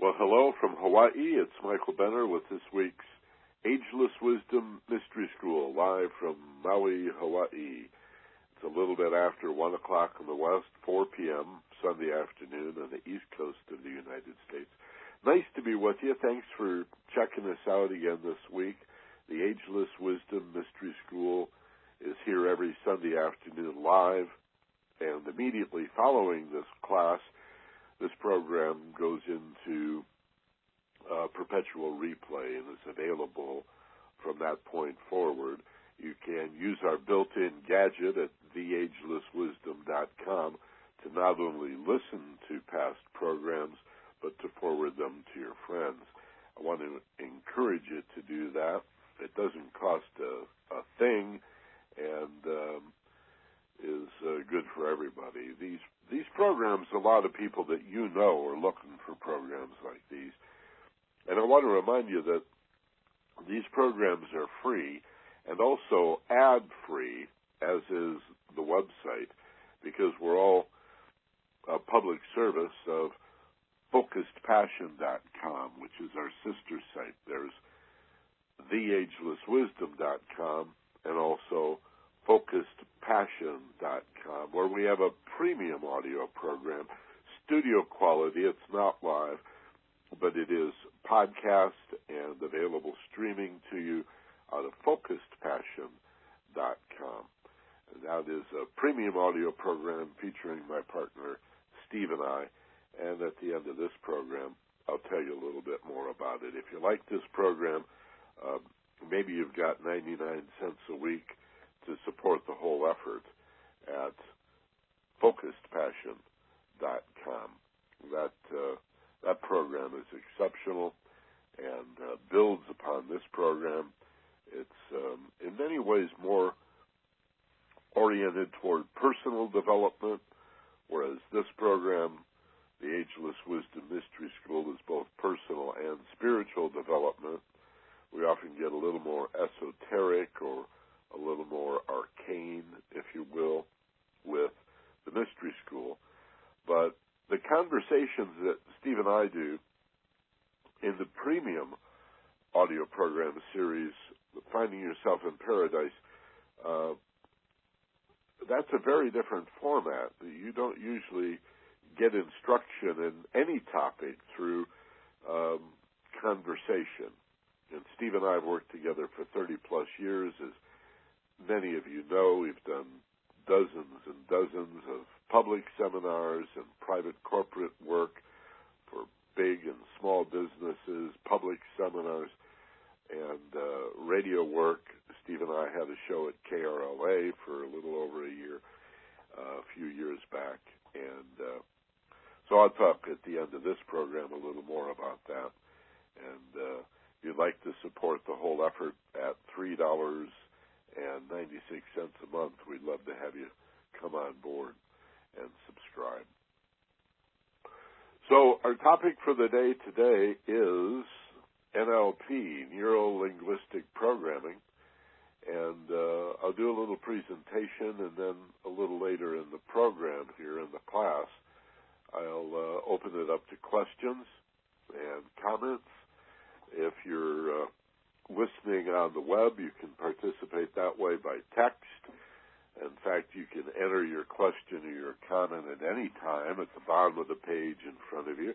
Well, hello from Hawaii. It's Michael Benner with this week's Ageless Wisdom Mystery School, live from Maui, Hawaii. It's a little bit after 1 o'clock in the West, 4 p.m. Sunday afternoon on the East Coast of the United States. Nice to be with you. Thanks for checking us out again this week. The Ageless Wisdom Mystery School is here every Sunday afternoon live, and immediately following this class, this program goes into uh, perpetual replay and is available from that point forward. You can use our built-in gadget at theagelesswisdom.com to not only listen to past programs, but to forward them to your friends. I want to encourage you to do that. It doesn't cost a, a thing and um, is uh, good for everybody. These these programs, a lot of people that you know are looking for programs like these. And I want to remind you that these programs are free and also ad free, as is the website, because we're all a public service of focusedpassion.com, which is our sister site. There's theagelesswisdom.com and also focusedpassion.com, where we have a premium audio program, studio quality. It's not live, but it is podcast and available streaming to you out of focusedpassion.com. And that is a premium audio program featuring my partner, Steve and I. And at the end of this program, I'll tell you a little bit more about it. If you like this program, uh, maybe you've got 99 cents a week to support the whole effort at focusedpassion.com. That uh, that program is exceptional and uh, builds upon this program. It's um, in many ways more oriented toward personal development, whereas this program, the Ageless Wisdom Mystery School, is both personal and spiritual development. We often get a little more esoteric or a little more arcane, if you will, with the mystery school. But the conversations that Steve and I do in the premium audio program series, Finding Yourself in Paradise, uh, that's a very different format. You don't usually get instruction in any topic through um, conversation. And Steve and I have worked together for 30 plus years as many of you know, we've done dozens and dozens of public seminars and private corporate work for big and small businesses, public seminars, and uh, radio work. Steve and I had a show at KRLA for a little over a year, uh, a few years back, and uh, so I'll talk at the end of this program a little more about that. And uh, if you'd like to support the whole effort at three dollars and 96 cents a month, we'd love to have you come on board and subscribe. So our topic for the day today is NLP, Neuro Linguistic Programming. And uh, I'll do a little presentation and then a little later in the program here in the class, I'll uh, open it up to questions and comments. If you're uh, listening on the web, you can participate that way by text. In fact, you can enter your question or your comment at any time at the bottom of the page in front of you.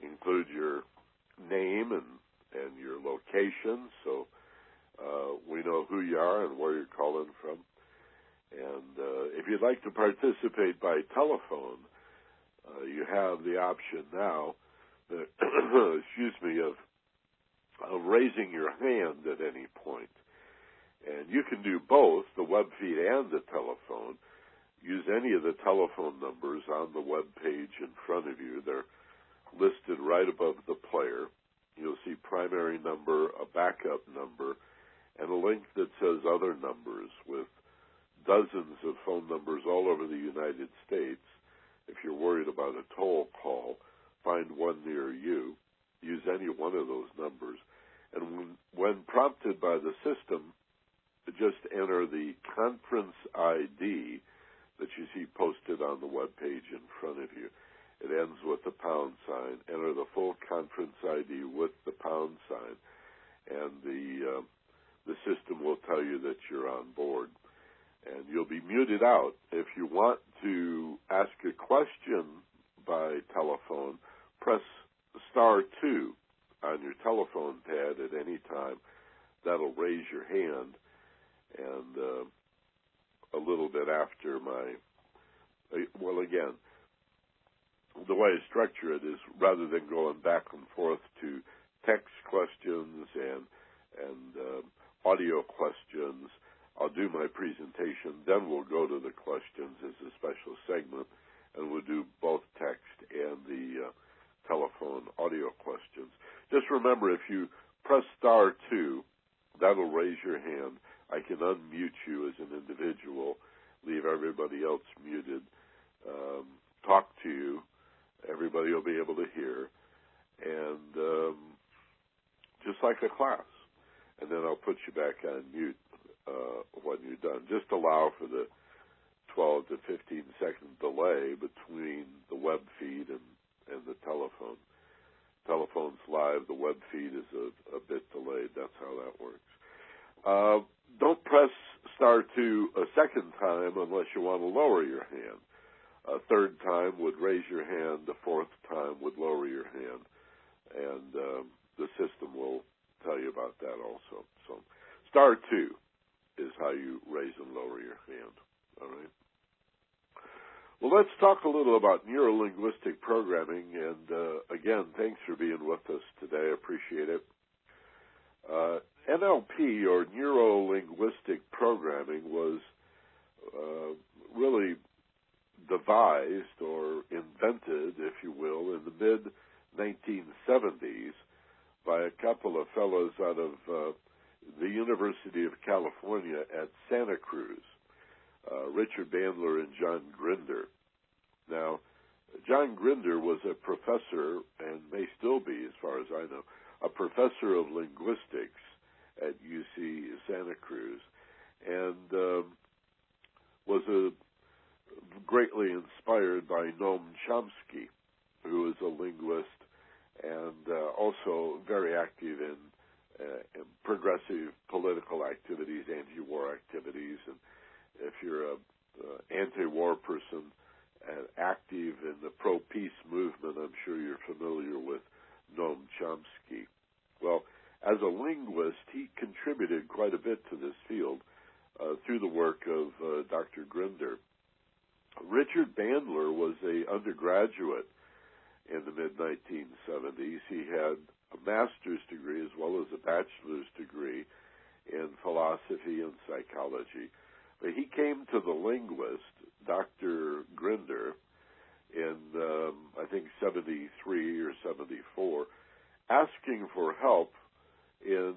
Include your name and, and your location so uh, we know who you are and where you're calling from. And uh, if you'd like to participate by telephone, uh, you have the option now, excuse me, of of raising your hand at any point. And you can do both, the web feed and the telephone. Use any of the telephone numbers on the web page in front of you. They're listed right above the player. You'll see primary number, a backup number, and a link that says other numbers with dozens of phone numbers all over the United States. If you're worried about a toll call, find one near you use any one of those numbers. And when, prompted by the system, just enter the conference ID that you see posted on the web page in front of you. It ends with the pound sign. Enter the full conference ID with the pound sign, and the uh, the system will tell you that you're on board. And you'll be muted out. If you want to ask a question by telephone, press star two on your telephone pad at any time. That'll raise your hand, and uh, a little bit after my uh, well, again, the way I structure it is rather than going back and forth to text questions and and uh, audio questions. I'll do my presentation, then we'll go to the questions as a special segment, and we'll do both text and the uh, telephone audio questions. Just remember, if you press star two, that'll raise your hand. I can unmute you as an individual, leave everybody else muted, um, talk to you. Everybody will be able to hear, and um, just like a class and then I'll put you back on mute uh, when you're done. Just allow for the 12 to 15 second delay between the web feed and, and the telephone. Telephone's live, the web feed is a, a bit delayed. That's how that works. Uh, don't press star two a second time unless you want to lower your hand. A third time would raise your hand. The fourth time would lower your hand, and um, the system will tell you about that also. So, star two is how you raise and lower your hand. All right. Well, let's talk a little about neurolinguistic programming. And uh, again, thanks for being with us today. I appreciate it. Uh, NLP or neurolinguistic programming was uh, really devised or invented, if you will, in the mid 1970s by a couple of fellows out of uh, the University of California at Santa Cruz, uh, Richard Bandler and John Grinder. Now, John Grinder was a professor, and may still be, as far as I know, a professor of linguistics at UC Santa Cruz, and um, was a, greatly inspired by Noam Chomsky, who is a linguist and uh, also very active in, uh, in, progressive political activities, anti-war activities, and if you're a uh, anti-war person and active in the pro-peace movement, I'm sure you're familiar with Noam Chomsky. Well, as a linguist, he contributed quite a bit to this field uh, through the work of uh, Dr. Grinder. Richard Bandler was a undergraduate in the mid 1970s. He had a master's degree as well as a bachelor's degree in philosophy and psychology. But he came to the linguist, Dr. Grinder, in um, I think 73 or 74, asking for help in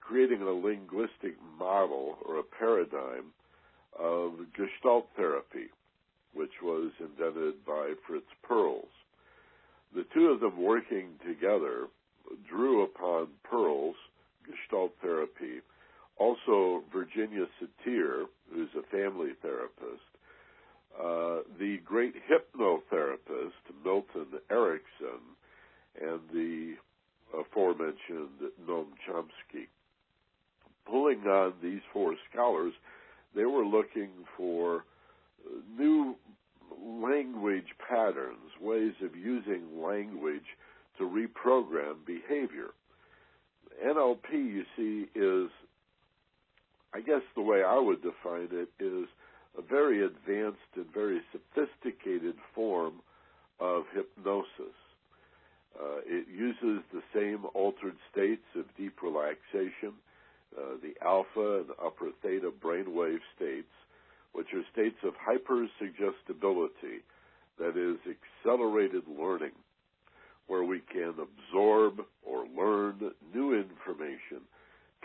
creating a linguistic model or a paradigm of Gestalt therapy, which was invented by Fritz Perls the two of them working together drew upon Perls Gestalt therapy, also Virginia Satir, who's a family therapist, uh, the great hypnotherapist Milton Erickson, and the aforementioned Noam Chomsky. Pulling on these four scholars, they were looking for new language patterns, ways of using language to reprogram behavior. NLP, you see, is, I guess the way I would define it, is a very advanced and very sophisticated form of hypnosis. Uh, it uses the same altered states of deep relaxation, uh, the alpha and upper theta brainwave states, which are states of hypersuggestibility, that is, accelerated learning, where we can absorb or learn new information,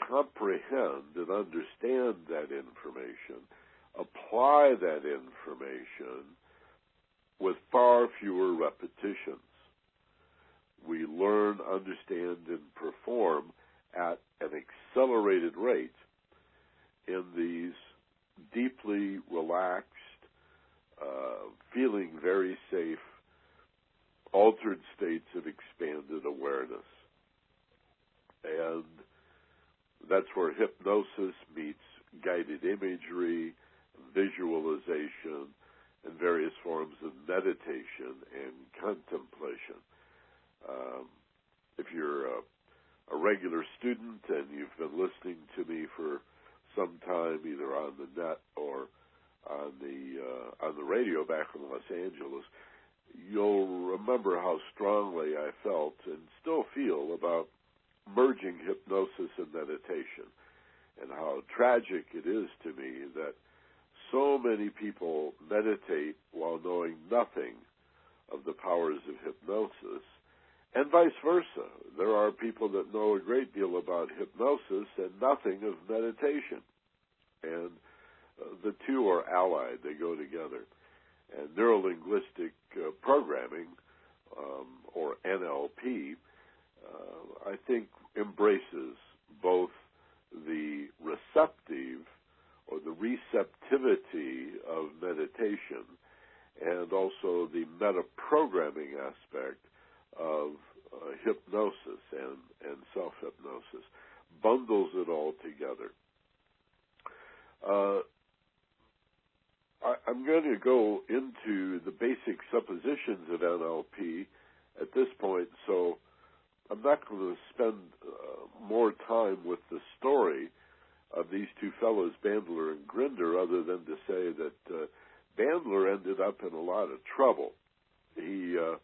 comprehend and understand that information, apply that information with far fewer repetitions. We learn, understand, and perform at an accelerated rate in these deeply relaxed, uh, feeling very safe altered states of expanded awareness. And that's where hypnosis meets guided imagery, visualization, and various forms of meditation and contemplation. Um, if you're a, a regular student and you've been listening to me for some time, either on the net or on the uh, on the radio back in Los Angeles, you'll remember how strongly I felt and still feel about merging hypnosis and meditation, and how tragic it is to me that so many people meditate while knowing nothing of the powers of hypnosis, and vice versa. There are people that know a great deal about hypnosis and nothing of meditation. And uh, the two are allied, they go together. And neurolinguistic uh, programming, um, or NLP, I think embraces both the receptive or the receptivity of meditation and also the meta programming aspect of uh, hypnosis and, and self hypnosis, bundles it all together. Uh, I, am going to go into the basic suppositions of NLP at this point, so I'm not going to spend uh, more time with the story of these two fellows, Bandler and Grinder, other than to say that uh, Bandler ended up in a lot of trouble. He, uh,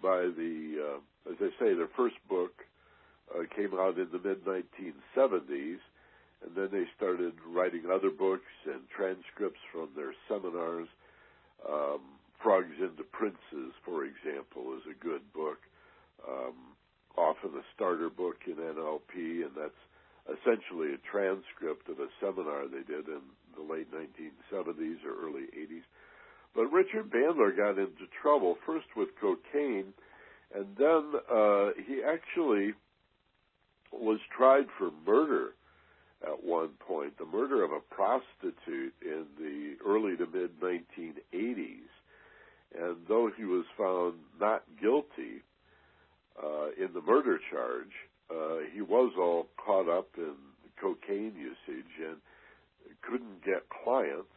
by the, uh, as I say, their first book uh, came out in the mid 1970s, and then they started writing other books and transcripts from their seminars. Um, Frogs into Princes, for example, is a good book. Um, often a starter book in NLP, and that's essentially a transcript of a seminar they did in the late 1970s or early 80s. But Richard Bandler got into trouble first with cocaine, and then uh, he actually was tried for murder at one point, the murder of a prostitute in the early to mid 1980s. And though he was found not guilty in the murder charge, uh, he was all caught up in cocaine usage and couldn't get clients,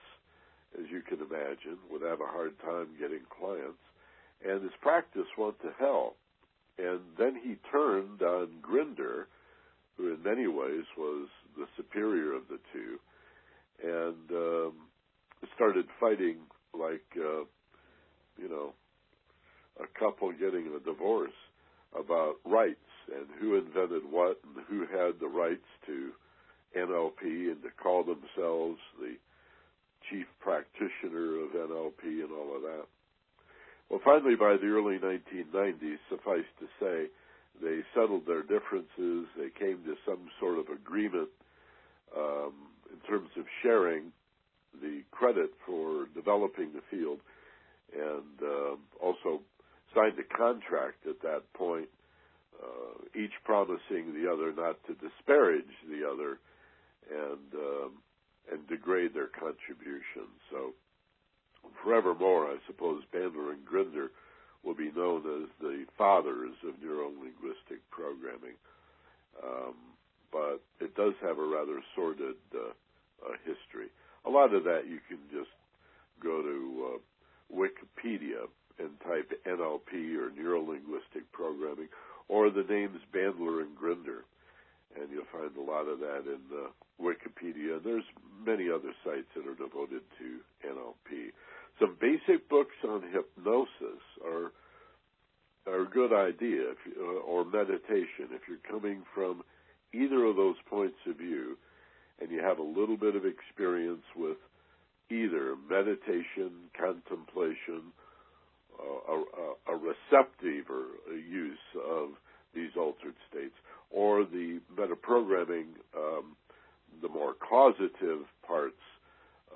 as you can imagine, would have a hard time getting clients, and his practice went to hell. And then he turned on Grinder, who in many ways was the superior of the two, and um, started fighting like, uh, you know, a couple getting a divorce about rights and who invented what and who had the rights to NLP and to call themselves the chief practitioner of NLP and all of that. Well, finally, by the early 1990s, suffice to say, they settled their differences. They came to some sort of agreement um, in terms of sharing the credit for developing the field, and uh, also signed a contract at that point, uh, each promising the other not to disparage the other and um, and degrade their contribution. So forevermore, I suppose Bandler and Grinder will be known as the fathers of neurolinguistic programming. Um, but it does have a rather sordid uh, uh, history. A lot of that you can just go to uh, Wikipedia and type NLP or neurolinguistic programming or the names Bandler and Grinder, and you'll find a lot of that in uh, Wikipedia. There's many other sites that are devoted to NLP. Some basic books on hypnosis are are a good idea, if uh, or meditation. If you're coming from either of those points of view, and you have a little bit of experience with either meditation, contemplation, a, a, receptive or use of these altered states, or the metaprogramming, um, the more causative parts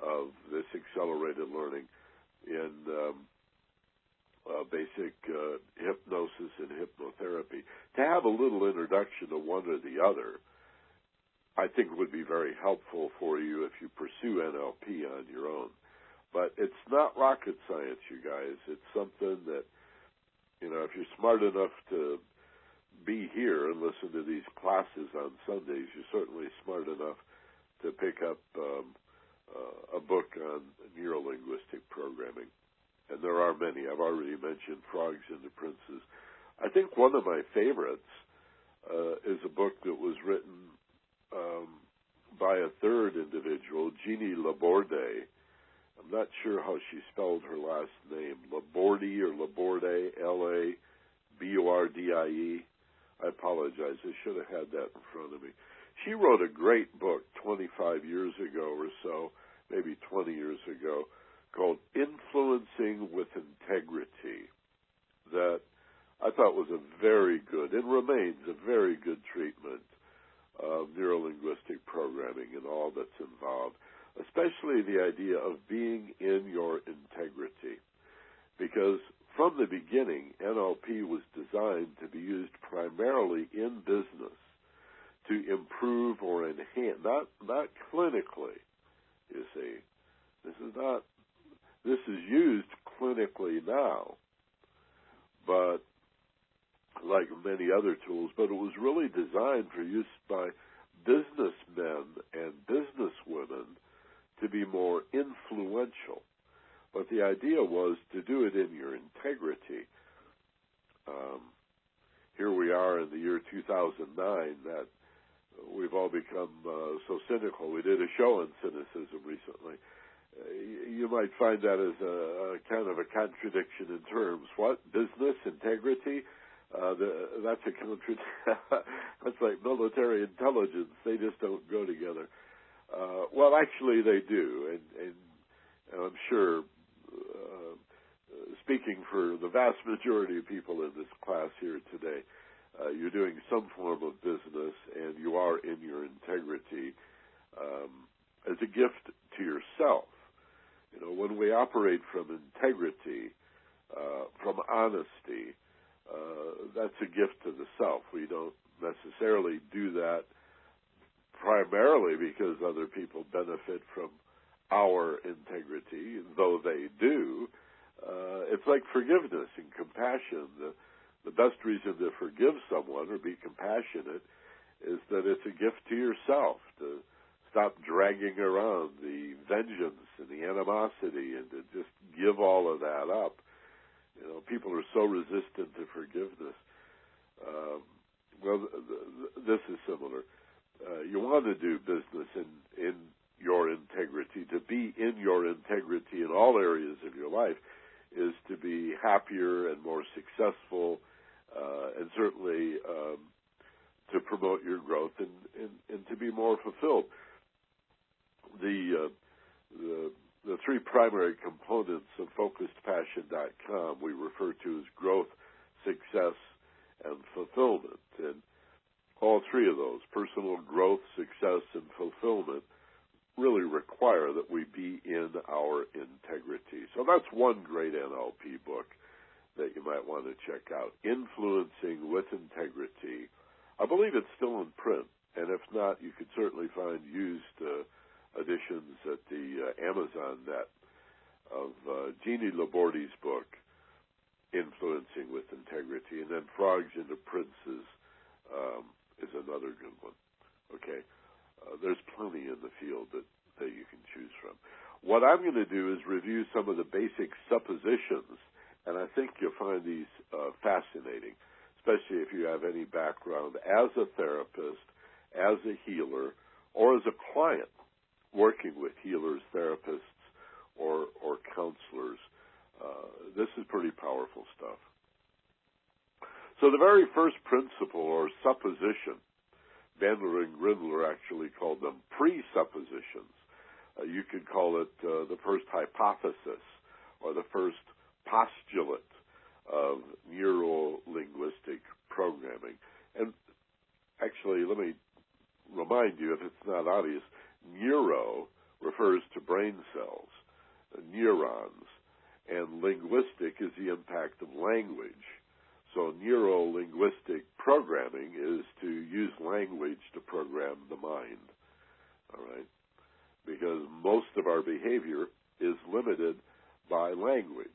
of this accelerated learning in um, uh, basic uh, hypnosis and hypnotherapy. To have a little introduction to one or the other, I think would be very helpful for you if you pursue NLP on your own. But it's not rocket science, you guys. It's something that you know, if you're smart enough to be here and listen to these classes on Sundays, you're certainly smart enough to pick up um, uh, a book on neurolinguistic programming. And there are many. I've already mentioned Frogs and the Princes. I think one of my favorites uh, is a book that was written um, by a third individual, Genie Laborde. I'm not sure how she spelled her last name, Laborde or Laborde, L-A-B-O-R-D-I-E. I apologize. I should have had that in front of me. She wrote a great book 25 years ago or so, maybe 20 years ago, called Influencing with Integrity that I thought was a very good and remains a very good treatment of neurolinguistic programming and all that's involved, especially the idea of being in your integrity. Because from the beginning, NLP was designed to be used primarily in business to improve or enhance, not not clinically. You see, this is not this is used clinically now, but like many other tools, but it was really designed for use by businessmen and businesswomen to be more influential. But the idea was to do it in your integrity. Um, here we are in the year 2009 that we've all become uh, so cynical. We did a show on cynicism recently. You might find that as a, a, kind of a contradiction in terms. What business integrity? Uh, the, that's a contradiction. that's like military intelligence. They just don't go together. Uh, well, actually, they do, and, and, I'm sure. Uh, speaking for the vast majority of people in this class here today, uh, you're doing some form of business and you are in your integrity um, as a gift to yourself. You know, when we operate from integrity, uh, from honesty, uh, that's a gift to the self. We don't necessarily do that primarily because other people benefit from our integrity, though they do. Uh, it's like forgiveness and compassion. The, the best reason to forgive someone or be compassionate is that it's a gift to yourself to stop dragging around the vengeance and the animosity and to just give all of that up. You know, people are so resistant to forgiveness. Um, well, th- th- this is similar. Uh, you want to do business in in your integrity, to be in your integrity in all areas of your life, is to be happier and more successful uh, and certainly um, to promote your growth and, and, and, to be more fulfilled. The, uh, the the three primary components of focusedpassion.com we refer to as growth, success, and fulfillment. And all three of those, personal growth, success, and fulfillment, really require that we be in our integrity. So that's one great NLP book that you might want to check out. Influencing with Integrity. I believe it's still in print, and if not, you could certainly find used uh, editions at the uh, Amazon net of uh, Genie Laborde's book, Influencing with Integrity, and then Frogs into Princes um, is another good one. Okay, uh, there's plenty in the field that that you can choose from. What I'm going to do is review some of the basic suppositions and I think you'll find these uh, fascinating, especially if you have any background as a therapist, as a healer, or as a client working with healers, therapists, or, or counselors. Uh, this is pretty powerful stuff. So the very first principle or supposition, Bandler and Grindler actually called them presuppositions. Uh, you could call it uh, the first hypothesis or the first postulate of neuro linguistic programming. And actually, let me remind you, if it's not obvious, neuro refers to brain cells, neurons, and linguistic is the impact of language. So neuro linguistic programming is to use language to program the mind. All right? Because most of our behavior is limited by language.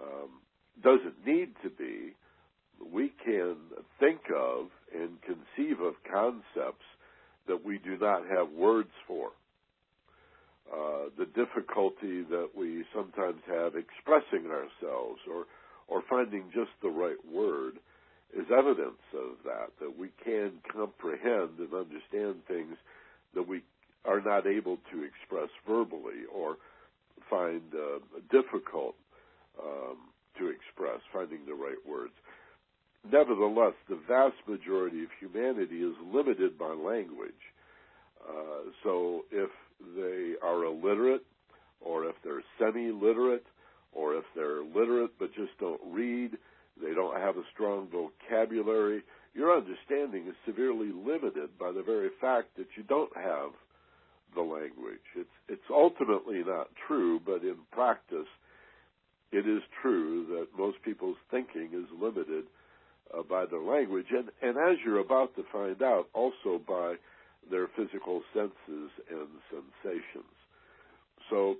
Um, doesn't need to be. We can think of and conceive of concepts that we do not have words for. Uh, the difficulty that we sometimes have expressing ourselves or or finding just the right word is evidence of that that we can comprehend and understand things that we are not able to express verbally or find uh, difficult um, to express finding the right words. Nevertheless the vast majority of humanity is limited by language. Uh, so if they are illiterate, or if they're semi-literate, or if they're literate but just don't read, they don't have a strong vocabulary, your understanding is severely limited by the very fact that you don't have the language. It's it's ultimately not true, but in practice, it is true that most people's thinking is limited uh, by their language, and and as you're about to find out, also by their physical senses and sensations. So,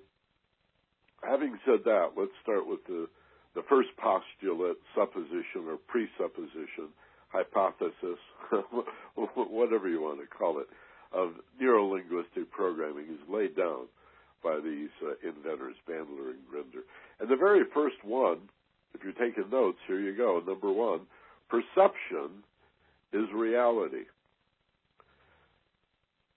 having said that, let's start with the, the first postulate, supposition or presupposition, hypothesis, whatever you want to call it, of neurolinguistic programming is laid down by these uh, inventors, Bandler and Grinder. And the very first one, if you're taking notes, here you go. Number one, perception is reality.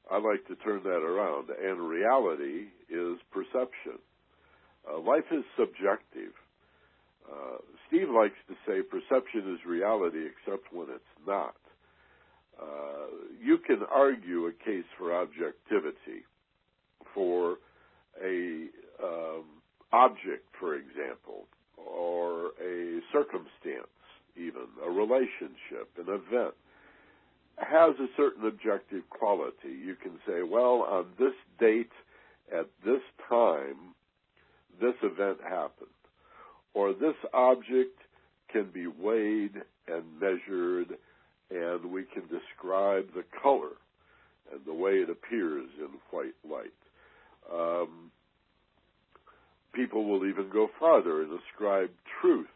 I like to turn that around, and reality is perception. Uh, life is subjective. Uh, Steve likes to say perception is reality except when it's not. Uh, you can argue a case for objectivity for a um, object, for example, or a circumstance, even a relationship, an event has a certain objective quality. You can say, well, on this date, at this time, this event happened. Or this object can be weighed and measured, and we can describe the color and the way it appears in white light. Um, people will even go farther and ascribe truth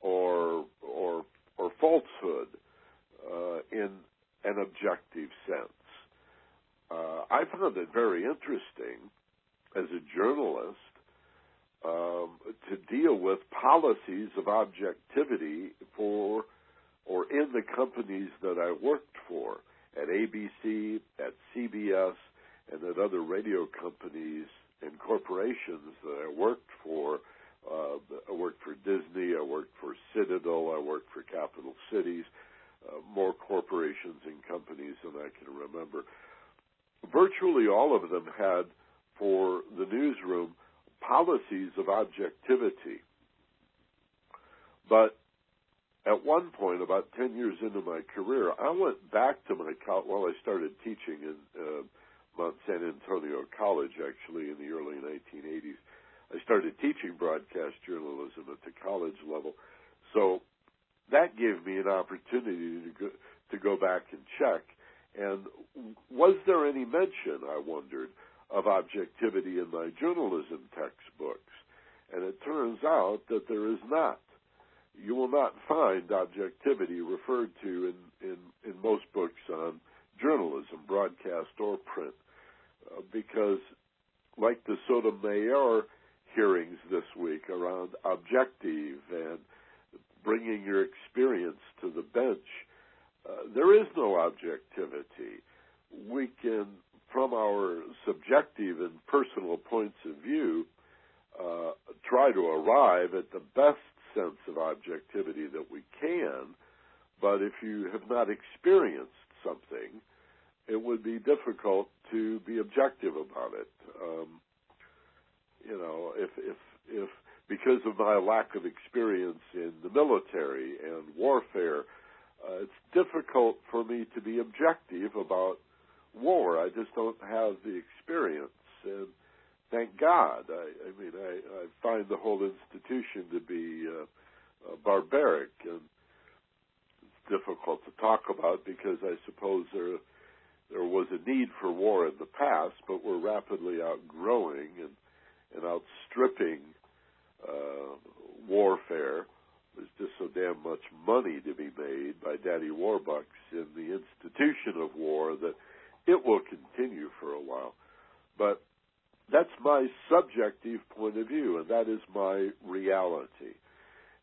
or or or falsehood uh, in an objective sense. Uh, I found it very interesting as a journalist um, to deal with policies of objectivity for or in the companies that I worked for at ABC, at CBS, and at other radio companies and corporations that I worked for. Uh, I worked for Disney, I worked for Citadel, I worked for Capital Cities uh, more corporations and companies than I can remember. Virtually all of them had, for the newsroom, policies of objectivity. But at one point, about 10 years into my career, I went back to my college. Well, I started teaching in uh, Mount San Antonio College, actually, in the early 1980s. I started teaching broadcast journalism at the college level. So that gave me an opportunity to go, to go back and check. And was there any mention, I wondered, of objectivity in my journalism textbooks? And it turns out that there is not. You will not find objectivity referred to in, in, in most books on journalism, broadcast or print, uh, because like the Sotomayor hearings this week around objective and bringing your experience to the bench, uh, there is no objectivity. We can, from our subjective and personal points of view, uh, try to arrive at the best sense of objectivity that we can, but if you have not experienced something, it would be difficult to be objective about it. Um, you know, if if if because of my lack of experience in the military and warfare, uh, it's difficult for me to be objective about war. I just don't have the experience. And thank God. I, I mean, I, I find the whole institution to be uh, uh, barbaric and it's difficult to talk about because I suppose there there was a need for war in the past, but we're rapidly outgrowing and and outstripping uh, warfare. There's just so damn much money to be made by Daddy Warbucks in the institution of war that it will continue for a while. But that's my subjective point of view, and that is my reality.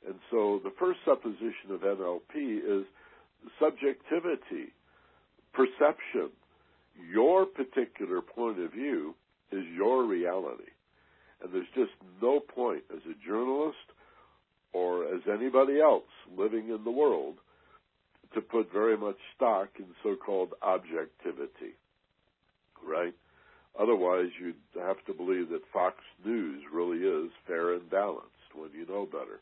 And so the first supposition of NLP is subjectivity, perception. Your particular point of view is your reality. And there's just no point as a journalist or as anybody else living in the world to put very much stock in so-called objectivity, right? Otherwise, you'd have to believe that Fox News really is fair and balanced when you know better,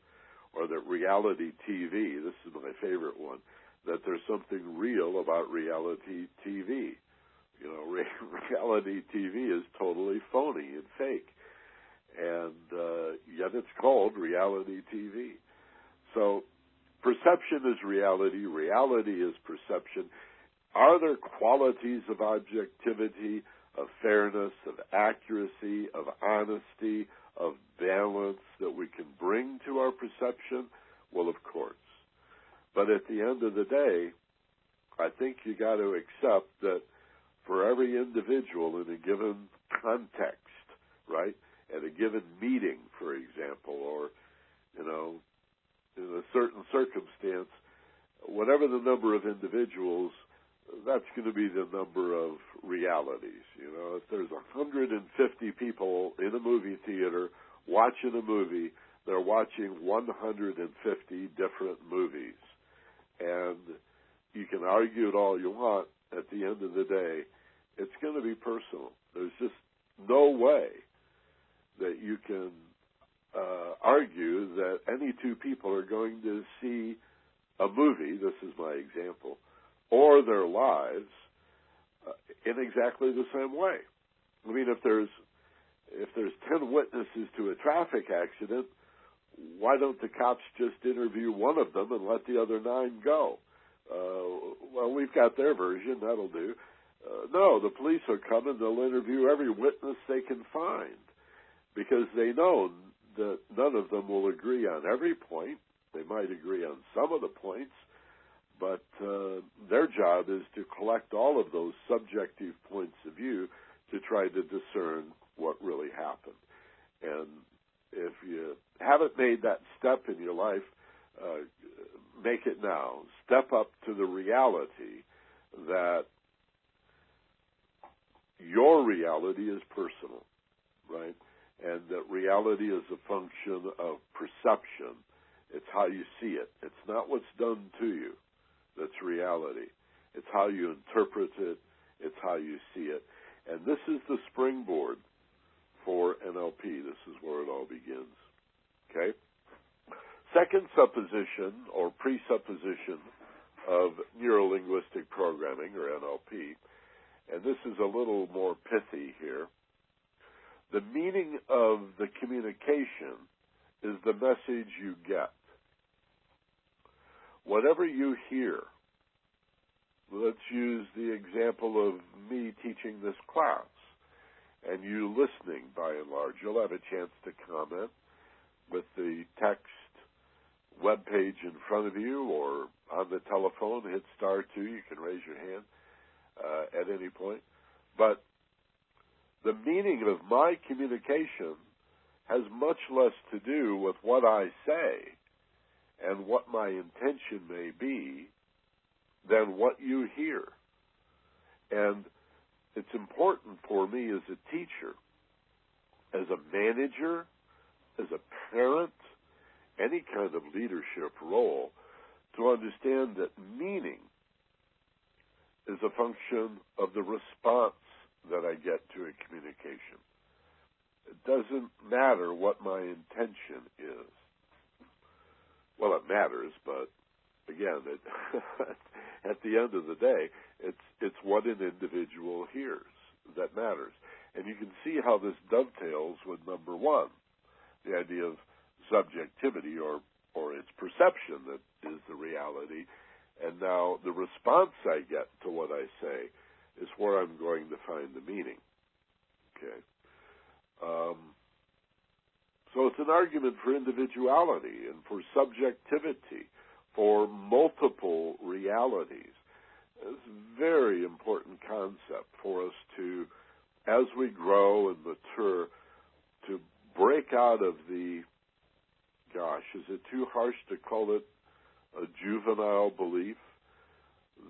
or that reality TV, this is my favorite one, that there's something real about reality TV. You know, re- reality TV is totally phony and fake, and uh, yet it's called reality TV. So, perception is reality. Reality is perception. Are there qualities of objectivity? of fairness, of accuracy, of honesty, of balance that we can bring to our perception? Well, of course. But at the end of the day, I think you got to accept that for every individual in a given context, right, at a given meeting, for example, or, you know, in a certain circumstance, whatever the number of individuals that's going to be the number of realities. You know, if there's 150 people in a movie theater watching a movie, they're watching 150 different movies. And you can argue it all you want. At the end of the day, it's going to be personal. There's just no way that you can uh, argue that any two people are going to see a movie. This is my example or their lives uh, in exactly the same way. I mean, if there's if there's ten witnesses to a traffic accident, why don't the cops just interview one of them and let the other nine go? Uh, well, we've got their version. That'll do. Uh, no, the police will come and they'll interview every witness they can find because they know that none of them will agree on every point. They might agree on some of the points, but uh, their job is to collect all of those subjective points of view to try to discern what really happened. And if you haven't made that step in your life, uh, make it now. Step up to the reality that your reality is personal, right? And that reality is a function of perception. It's how you see it. It's not what's done to you that's reality. It's how you interpret it. It's how you see it. And this is the springboard for NLP. This is where it all begins. Okay? Second supposition or presupposition of neurolinguistic programming or NLP, and this is a little more pithy here. The meaning of the communication is the message you get whatever you hear, let's use the example of me teaching this class and you listening by and large. You'll have a chance to comment with the text web page in front of you or on the telephone. Hit star two. You can raise your hand uh, at any point. But the meaning of my communication has much less to do with what I say and what my intention may be than what you hear. And it's important for me as a teacher, as a manager, as a parent, any kind of leadership role, to understand that meaning is a function of the response that I get to a communication. It doesn't matter what my intention is. Well, it matters, but again, it, at the end of the day, it's it's what an individual hears that matters, and you can see how this dovetails with number one, the idea of subjectivity or or its perception that is the reality, and now the response I get to what I say is where I'm going to find the meaning. Okay. Um, So it's an argument for individuality and for subjectivity, for multiple realities. It's a very important concept for us to, as we grow and mature, to break out of the, gosh, is it too harsh to call it a juvenile belief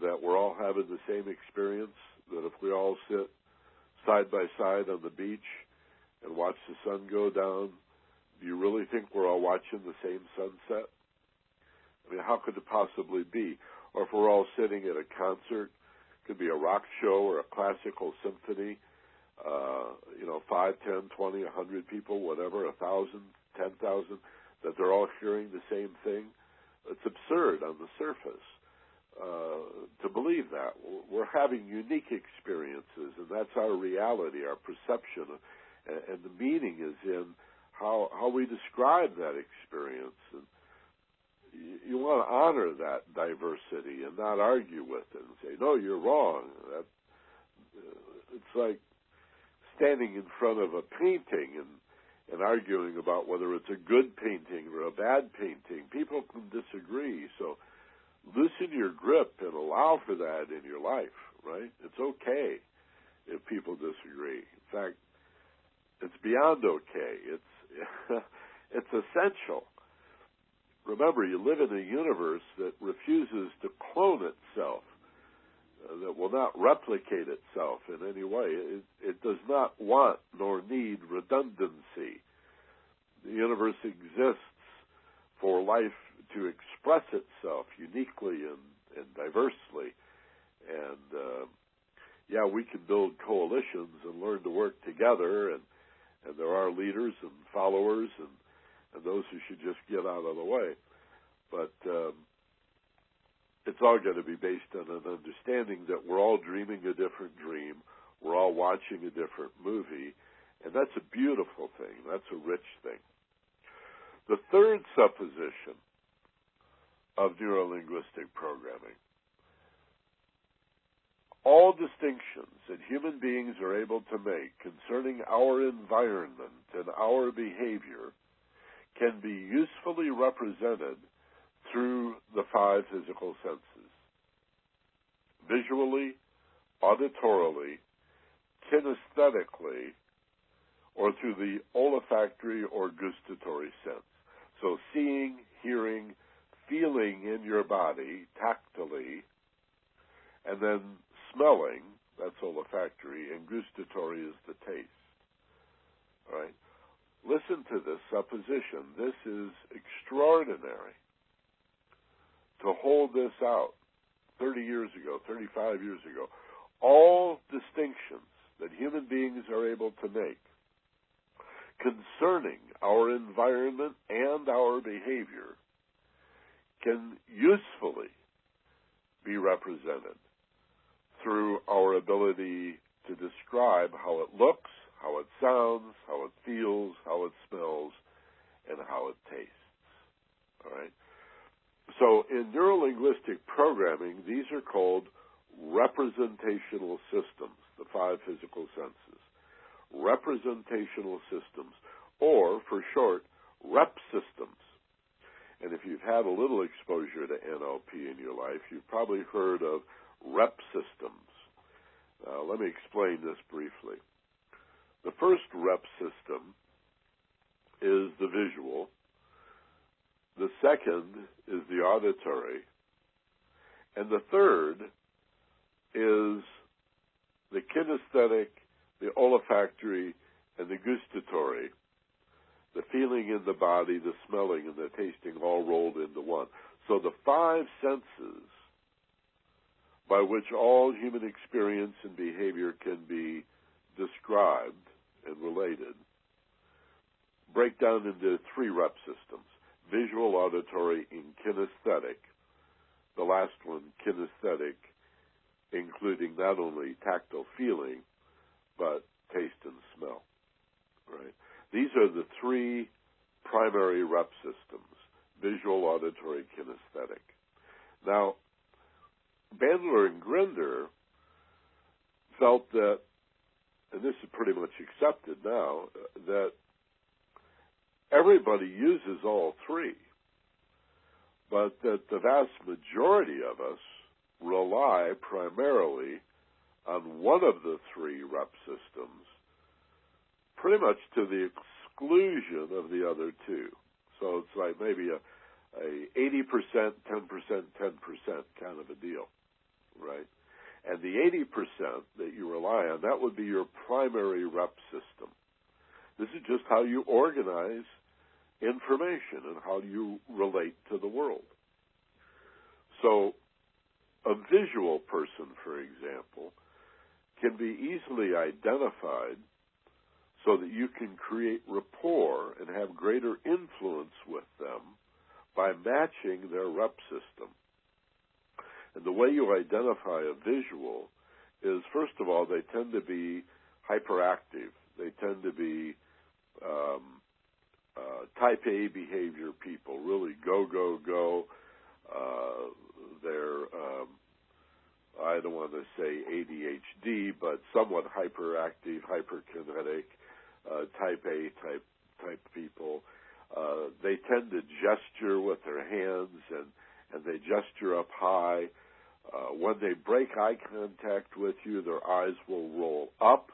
that we're all having the same experience? That if we all sit side by side on the beach and watch the sun go down, do you really think we're all watching the same sunset? I mean, how could it possibly be? Or if we're all sitting at a concert, could be a rock show or a classical symphony, uh, you know, five, ten, twenty, a hundred people, whatever, a thousand, ten thousand, that they're all hearing the same thing. It's absurd on the surface uh, to believe that. We're having unique experiences, and that's our reality, our perception, and, the meaning is in how how we describe that experience. And you, you want to honor that diversity and not argue with it and say, "No, you're wrong." That uh, it's like standing in front of a painting and and arguing about whether it's a good painting or a bad painting. People can disagree, so loosen your grip and allow for that in your life, right? It's okay if people disagree. In fact, it's beyond okay. It's it's essential. Remember, you live in a universe that refuses to clone itself, uh, that will not replicate itself in any way. It, it does not want nor need redundancy. The universe exists for life to express itself uniquely and, and diversely. And uh, yeah, we can build coalitions and learn to work together, and and there are leaders and followers and and those who should just get out of the way. But um, it's all going to be based on an understanding that we're all dreaming a different dream, we're all watching a different movie, and that's a beautiful thing. That's a rich thing. The third supposition of neurolinguistic programming. All distinctions that human beings are able to make concerning our environment and our behavior can be usefully represented through the five physical senses visually, auditorily, kinesthetically, or through the olfactory or gustatory sense. So, seeing, hearing, feeling in your body tactily, and then smelling, that's olfactory, and gustatory is the taste. All right? Listen to this supposition. This is extraordinary to hold this out 30 years ago, 35 years ago. All distinctions that human beings are able to make concerning our environment and our behavior can usefully be represented through our ability to describe how it looks, how it sounds, how it feels, how it smells, and how it tastes. All right? So in neurolinguistic programming, these are called representational systems, the five physical senses. Representational systems, or for short, REP systems. And if you've had a little exposure to NLP in your life, you've probably heard of rep systems. Uh, let me explain this briefly. The first rep system is the visual. The second is the auditory. And the third is the kinesthetic, the olfactory, and the gustatory the feeling in the body, the smelling, and the tasting all rolled into one. So the five senses by which all human experience and behavior can be described and related break down into three rep systems visual, auditory, and kinesthetic. The last one, kinesthetic, including not only tactile feeling, but taste and smell. Right? These are the three primary rep systems visual, auditory, kinesthetic. Now, Bandler and Grinder felt that, and this is pretty much accepted now, that everybody uses all three, but that the vast majority of us rely primarily on one of the three rep systems, pretty much to the exclusion of the other two. So it's like maybe a, a 80%, 10%, 10% kind of a deal, right? And the 80% that you rely on, that would be your primary rep system. This is just how you organize information and how you relate to the world. So, a visual person, for example, can be easily identified so that you can create rapport and have greater influence with them by matching their rep system. And the way you identify a visual is, first of all, they tend to be hyperactive. They tend to be um, uh, type A behavior people, really go, go, go. Uh, they're, um, I don't want to say ADHD, but somewhat hyperactive, hyperkinetic, uh, type A type type people. Uh, they tend to gesture with their hands and and they gesture up high. Uh, when they break eye contact with you, their eyes will roll up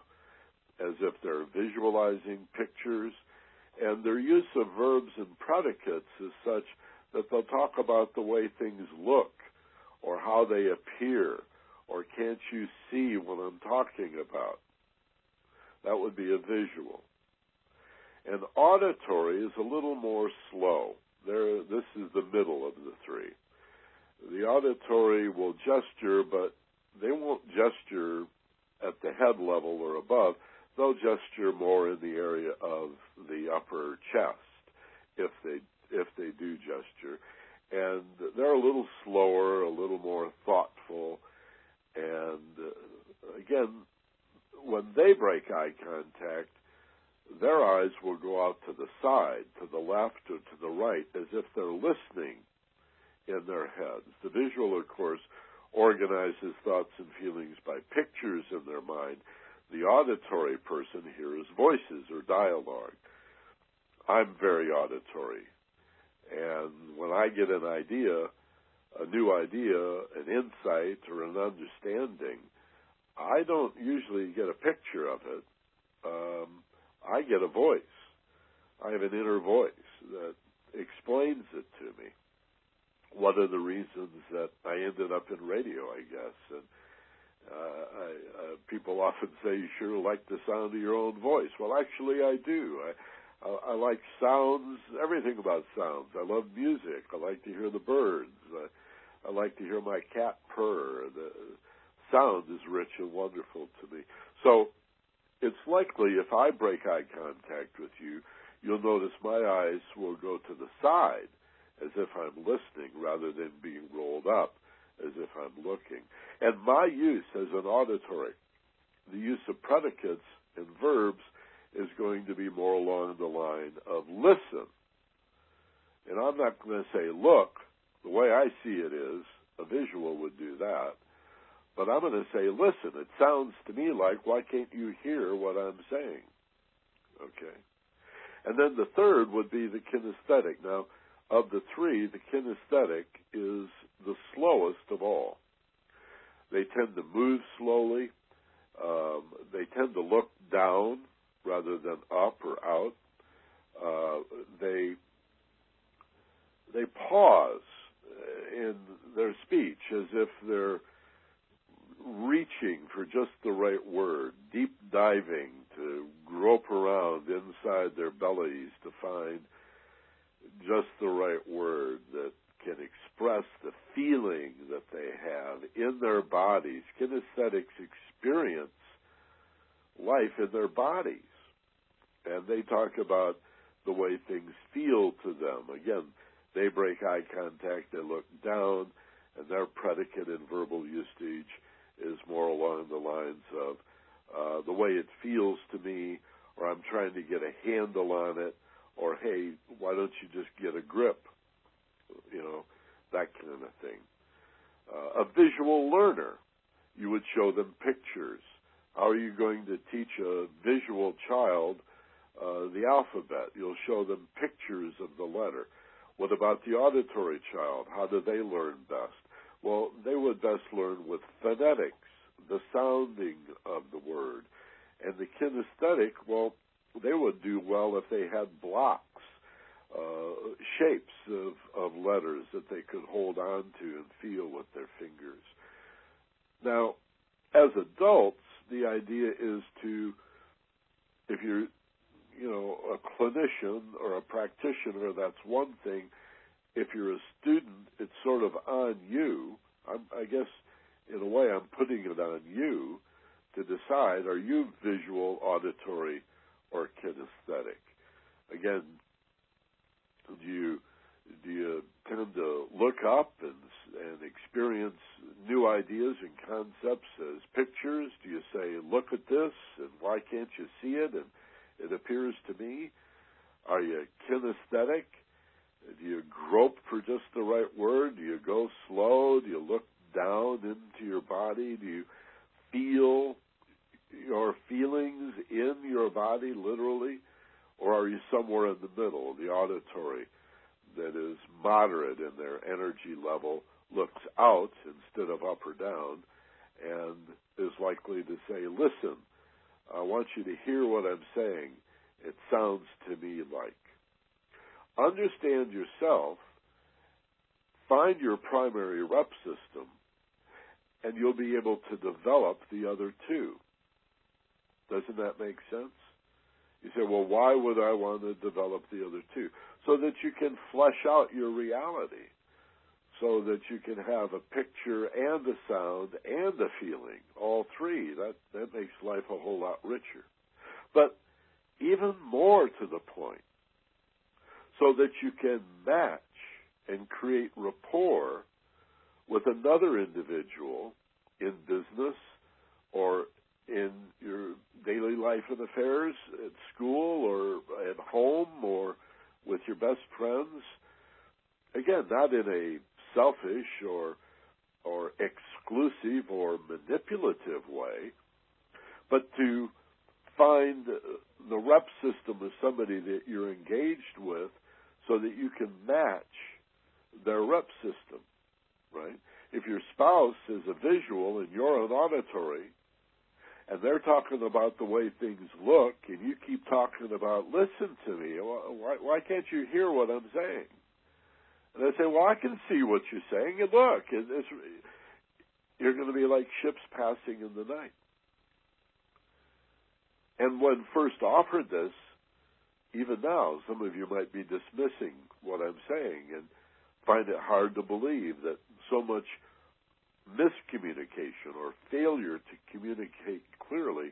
as if they're visualizing pictures, and their use of verbs and predicates is such that they'll talk about the way things look or how they appear or can't you see what I'm talking about. That would be a visual. And auditory is a little more slow. There, this is the middle of the three. The auditory will gesture, but they won't gesture at the head level or above. They'll gesture more in the area of the upper chest if they if they do gesture, and they're a little slower, a little more thoughtful, and uh, again, when they break eye contact, their eyes will go out to the side, to the left or to the right, as if they're listening in their heads. The visual, of course, organizes thoughts and feelings by pictures in their mind. The auditory person hears voices or dialogue. I'm very auditory. And when I get an idea, a new idea, an insight, or an understanding, I don't usually get a picture of it. Um, I get a voice. I have an inner voice that explains it to me one of the reasons that I ended up in radio, I guess. And uh, I, uh, people often say you sure like the sound of your own voice. Well, actually, I do. I, I, I like sounds, everything about sounds. I love music. I like to hear the birds. I, I like to hear my cat purr. The sound is rich and wonderful to me. So it's likely if I break eye contact with you, you'll notice my eyes will go to the side as if I'm listening rather than being rolled up as if I'm looking. And my use as an auditory, the use of predicates and verbs is going to be more along the line of listen. And I'm not going to say look. The way I see it is a visual would do that. But I'm going to say listen. It sounds to me like why can't you hear what I'm saying? Okay. And then the third would be the kinesthetic. Now, of the three, the kinesthetic is the slowest of all. They tend to move slowly. Um, they tend to look down rather than up or out. Uh, they they pause in their speech as if they're reaching for just the right word, deep diving to grope around inside their bellies to find just the right word that can express the feeling that they have in their bodies. Kinesthetics experience life in their bodies. And they talk about the way things feel to them. Again, they break eye contact, they look down, and their predicate in verbal usage is more along the lines of uh, the way it feels to me, or I'm trying to get a handle on it, or hey, why don't you just get a grip? You know, that kind of thing. Uh, a visual learner, you would show them pictures. How are you going to teach a visual child uh, the alphabet. You'll show them pictures of the letter. What about the auditory child? How do they learn best? Well, they would best learn with phonetics, the sounding of the word. And the kinesthetic, well, they would do well if they had blocks, uh, shapes of, of letters that they could hold on to and feel with their fingers. Now, as adults, the idea is to, if you're, you know, a clinician or a practitioner, that's one thing. If you're a student, it's sort of on you. I'm, I guess, in a way, I'm putting it on you to decide: are you visual, auditory, or kinesthetic? Again, do you do you tend to look up and and experience new ideas and concepts as pictures? Do you say, "Look at this," and why can't you see it? And it appears to me. Are you kinesthetic? Do you grope for just the right word? Do you go slow? Do you look down into your body? Do you feel your feelings in your body literally? Or are you somewhere in the middle, the auditory, that is moderate in their energy level, looks out instead of up or down, and is likely to say, Listen, I want you to hear what I'm saying. It sounds to me like. Understand yourself, find your primary rep system, and you'll be able to develop the other two. Doesn't that make sense? You say, well, why would I want to develop the other two? So that you can flesh out your reality, so that you can have a picture and a sound and a feeling, all three. That, that makes life a whole lot richer. But even more to the point, so that you can match and create rapport with another individual in business or in your daily life and affairs at school or at home or with your best friends. Again, not in a selfish or or exclusive or manipulative way, but to find the rep system of somebody that you're engaged with so that you can match their rep system, right? If your spouse is a visual and you're an auditory, and they're talking about the way things look, and you keep talking about, listen to me, why, why can't you hear what I'm saying? And they say, well, I can see what you're saying, and look, it's, you're going to be like ships passing in the night. And when first offered this, even now, some of you might be dismissing what I'm saying and find it hard to believe that so much miscommunication or failure to communicate clearly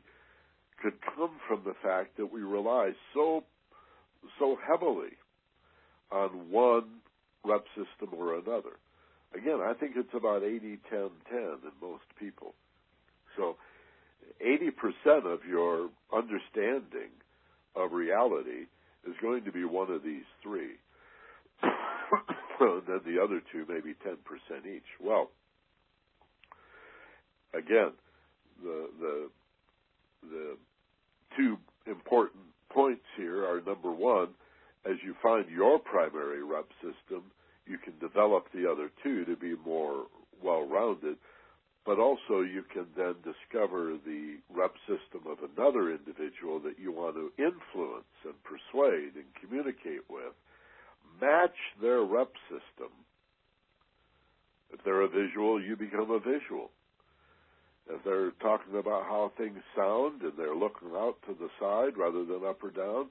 could come from the fact that we rely so so heavily on one rep system or another. Again, I think it's about 80 10 10 in most people. So 80% of your understanding of reality is going to be one of these three. and then the other two maybe 10% each. Well, again, the the the two important points here are number one, as you find your primary rep system, you can develop the other two to be more well rounded, but also you can then discover the rep system of another individual that you want to influence and persuade and communicate with. Match their rep system. If they're a visual, you become a visual if they're talking about how things sound and they're looking out to the side rather than up or down,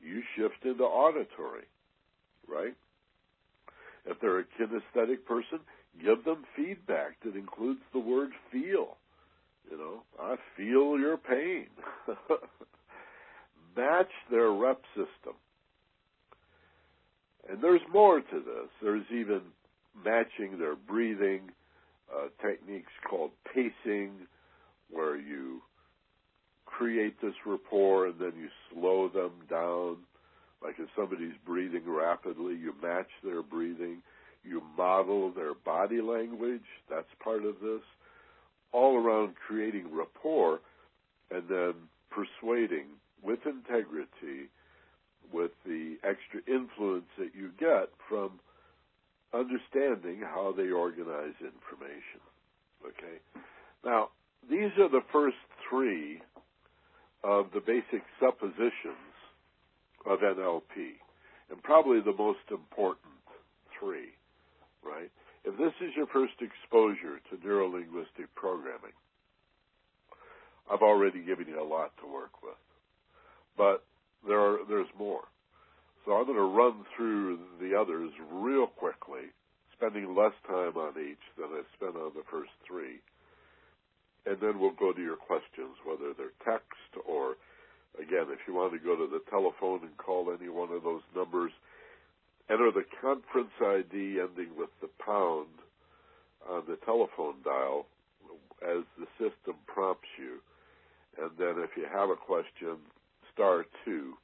you shift into auditory, right? If they're a kinesthetic person, give them feedback that includes the word feel. You know, I feel your pain. Match their rep system. And there's more to this. There's even matching their breathing, uh, techniques called pacing, where you create this rapport and then you slow them down. Like if somebody's breathing rapidly, you match their breathing. You model their body language. That's part of this. All around creating rapport and then persuading with integrity with the extra influence that you get from understanding how they organize information. Okay? Now, these are the first three of the basic suppositions of NLP, and probably the most important three, right? If this is your first exposure to neurolinguistic programming, I've already given you a lot to work with. But there are, there's more. So I'm going to run through the others real quickly, spending less time on each than I spent on the first three. And then we'll go to your questions, whether they're text or, again, if you want to go to the telephone and call any one of those numbers, enter the conference ID ending with the pound on the telephone dial as the system prompts you. And then if you have a question, star two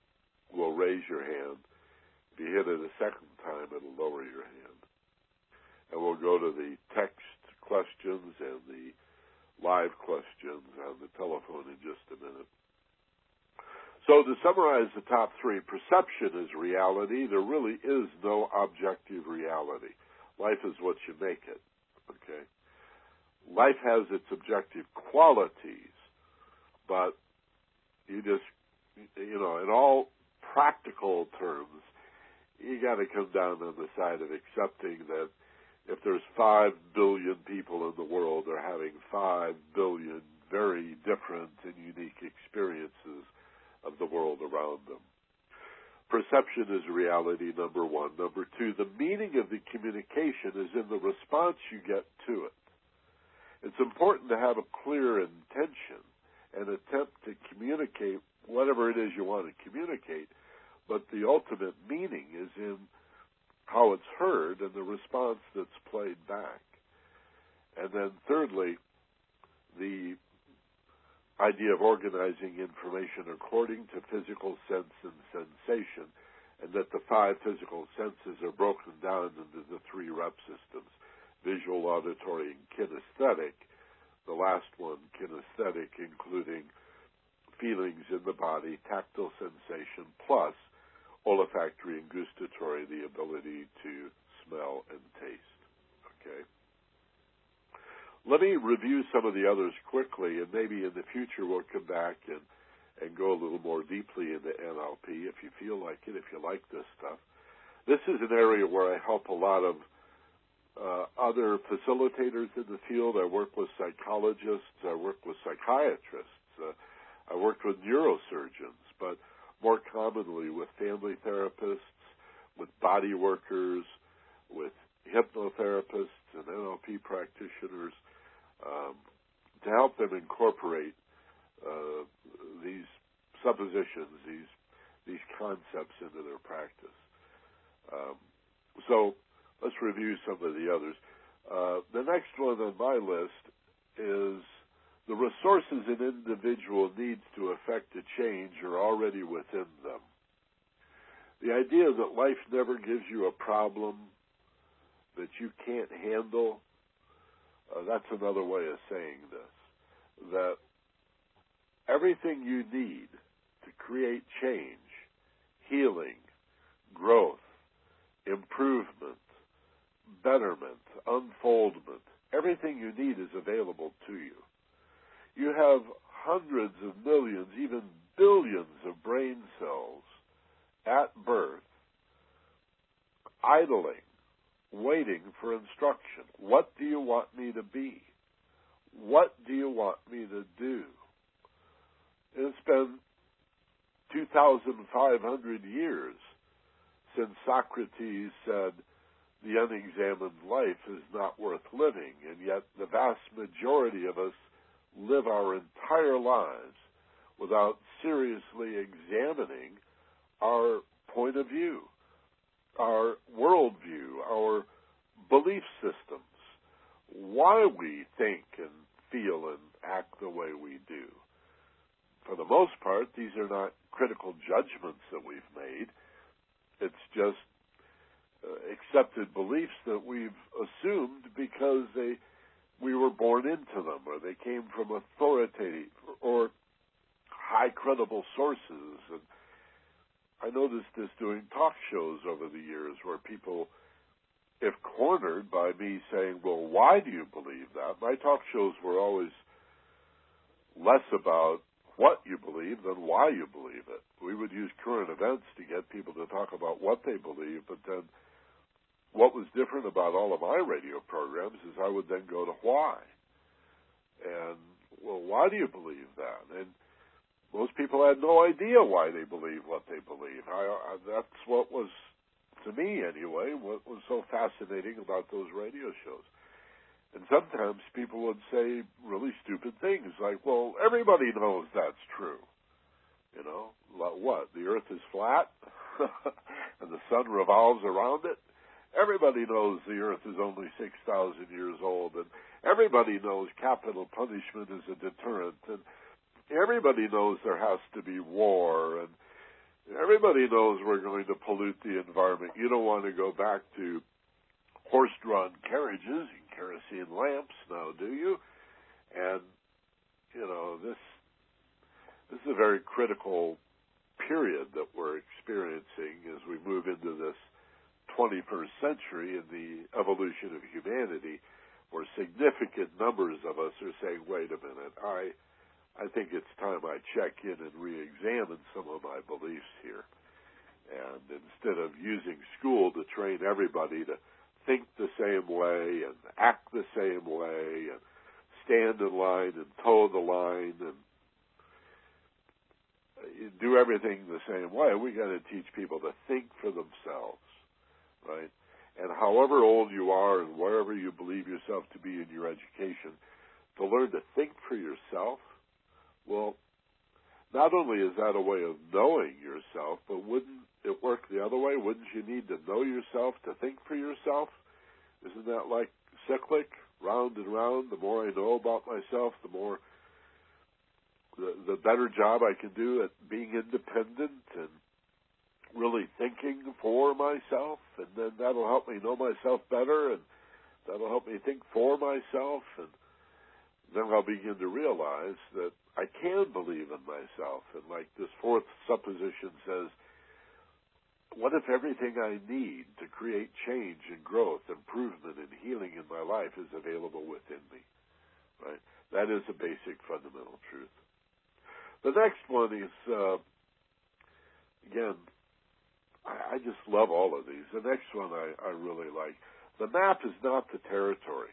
will raise your hand. If you hit it a second time, it'll lower your hand. And we'll go to the text questions and the live questions on the telephone in just a minute. So to summarize the top three, perception is reality. There really is no objective reality. Life is what you make it. Okay? Life has its objective qualities, but you just, you know, in all practical terms, you got to come down on the side of accepting that if there's five billion people in the world, they're having five billion very different and unique experiences of the world around them. Perception is reality, number one. Number two, the meaning of the communication is in the response you get to it. It's important to have a clear intention and attempt to communicate whatever it is you want to communicate, but the ultimate meaning is in how it's heard and the response that's played back. And then thirdly, the idea of organizing information according to physical sense and sensation, and that the five physical senses are broken down into the three rep systems visual, auditory, and kinesthetic. The last one, kinesthetic, including feelings in the body, tactile sensation, plus olfactory and gustatory, the ability to smell and taste. Okay? Let me review some of the others quickly, and maybe in the future we'll come back and, and go a little more deeply into NLP if you feel like it, if you like this stuff. This is an area where I help a lot of uh, other facilitators in the field. I work with psychologists. I work with psychiatrists. Uh, I worked with neurosurgeons, but more commonly with family therapists, with body workers, with hypnotherapists and NLP practitioners um, to help them incorporate uh, these suppositions, these these concepts into their practice. Um, so let's review some of the others. Uh, the next one on my list is the resources an individual needs to effect a change are already within them. The idea that life never gives you a problem that you can't handle uh, that's another way of saying this. That everything you need to create change, healing, growth, improvement, betterment, unfoldment, everything you need is available to you. You have hundreds of millions, even billions of brain cells at birth idling waiting for instruction. What do you want me to be? What do you want me to do? It's been 2,500 years since Socrates said the unexamined life is not worth living, and yet the vast majority of us live our entire lives without seriously examining our point of view our worldview, our belief systems, why we think and feel and act the way we do. For the most part, these are not critical judgments that we've made. It's just uh, accepted beliefs that we've assumed because they we were born into them or they came from authoritative or high credible sources. And I noticed this doing talk shows over the years where people, if cornered by me saying, well, why do you believe that? My talk shows were always less about what you believe than why you believe it. We would use current events to get people to talk about what they believe, but then what was different about all of my radio programs is I would then go to why. And, well, why do you believe that? And most people had no idea why they believe what they believe. I, I, that's what was, to me anyway, what was so fascinating about those radio shows. And sometimes people would say really stupid things like, well, everybody knows that's true. You know, what? The earth is flat and the sun revolves around it? Everybody knows the earth is only 6,000 years old and everybody knows capital punishment is a deterrent and everybody knows there has to be war and everybody knows we're going to pollute the environment. You don't want to go back to horse-drawn carriages and kerosene lamps now, do you? And you know this this is a very critical period that we're experiencing as we move into this 21st century in the evolution of humanity, where significant numbers of us are saying, "Wait a minute, I." I think it's time I check in and re-examine some of my beliefs here. And instead of using school to train everybody to think the same way and act the same way and stand in line and toe the line and do everything the same way. We got to teach people to think for themselves, right? And however old you are and wherever you believe yourself to be in your education, to learn to think for yourself, well, not only is that a way of knowing yourself, but wouldn't it work the other way? Wouldn't you need to know yourself to think for yourself? Isn't that like cyclic, round and round? The more I know about myself, the more the, the better job I can do at being independent and really thinking for myself, and then that'll help me know myself better, and that'll help me think for myself, and then I'll begin to realize that I can believe in myself. And like this fourth supposition says, what if everything I need to create change and growth, improvement and healing in my life is available within me? Right? That is a basic fundamental truth. The next one is, uh, again, I, I just love all of these. The next one I, I really like. The map is not the territory.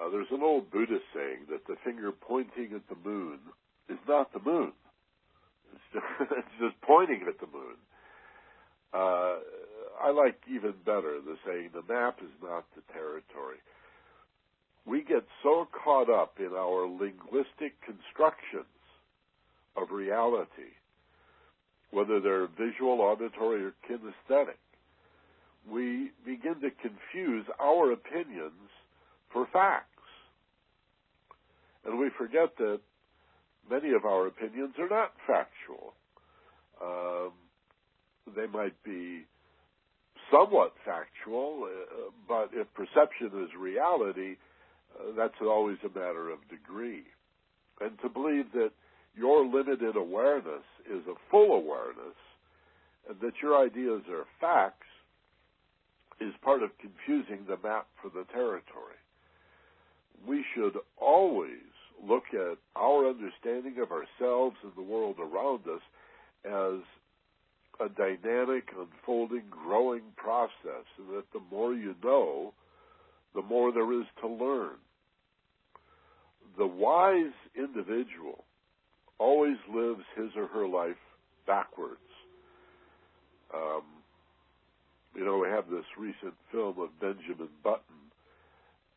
Uh, there's an old Buddhist saying that the finger pointing at the moon is not the moon. It's just, it's just pointing at the moon. Uh, I like even better the saying, the map is not the territory. We get so caught up in our linguistic constructions of reality, whether they're visual, auditory, or kinesthetic, we begin to confuse our opinions for facts. And we forget that many of our opinions are not factual. Um, they might be somewhat factual, uh, but if perception is reality, uh, that's always a matter of degree. And to believe that your limited awareness is a full awareness and that your ideas are facts is part of confusing the map for the territory. We should always look at our understanding of ourselves and the world around us as a dynamic, unfolding, growing process, and that the more you know, the more there is to learn. The wise individual always lives his or her life backwards. Um, you know, we have this recent film of Benjamin Button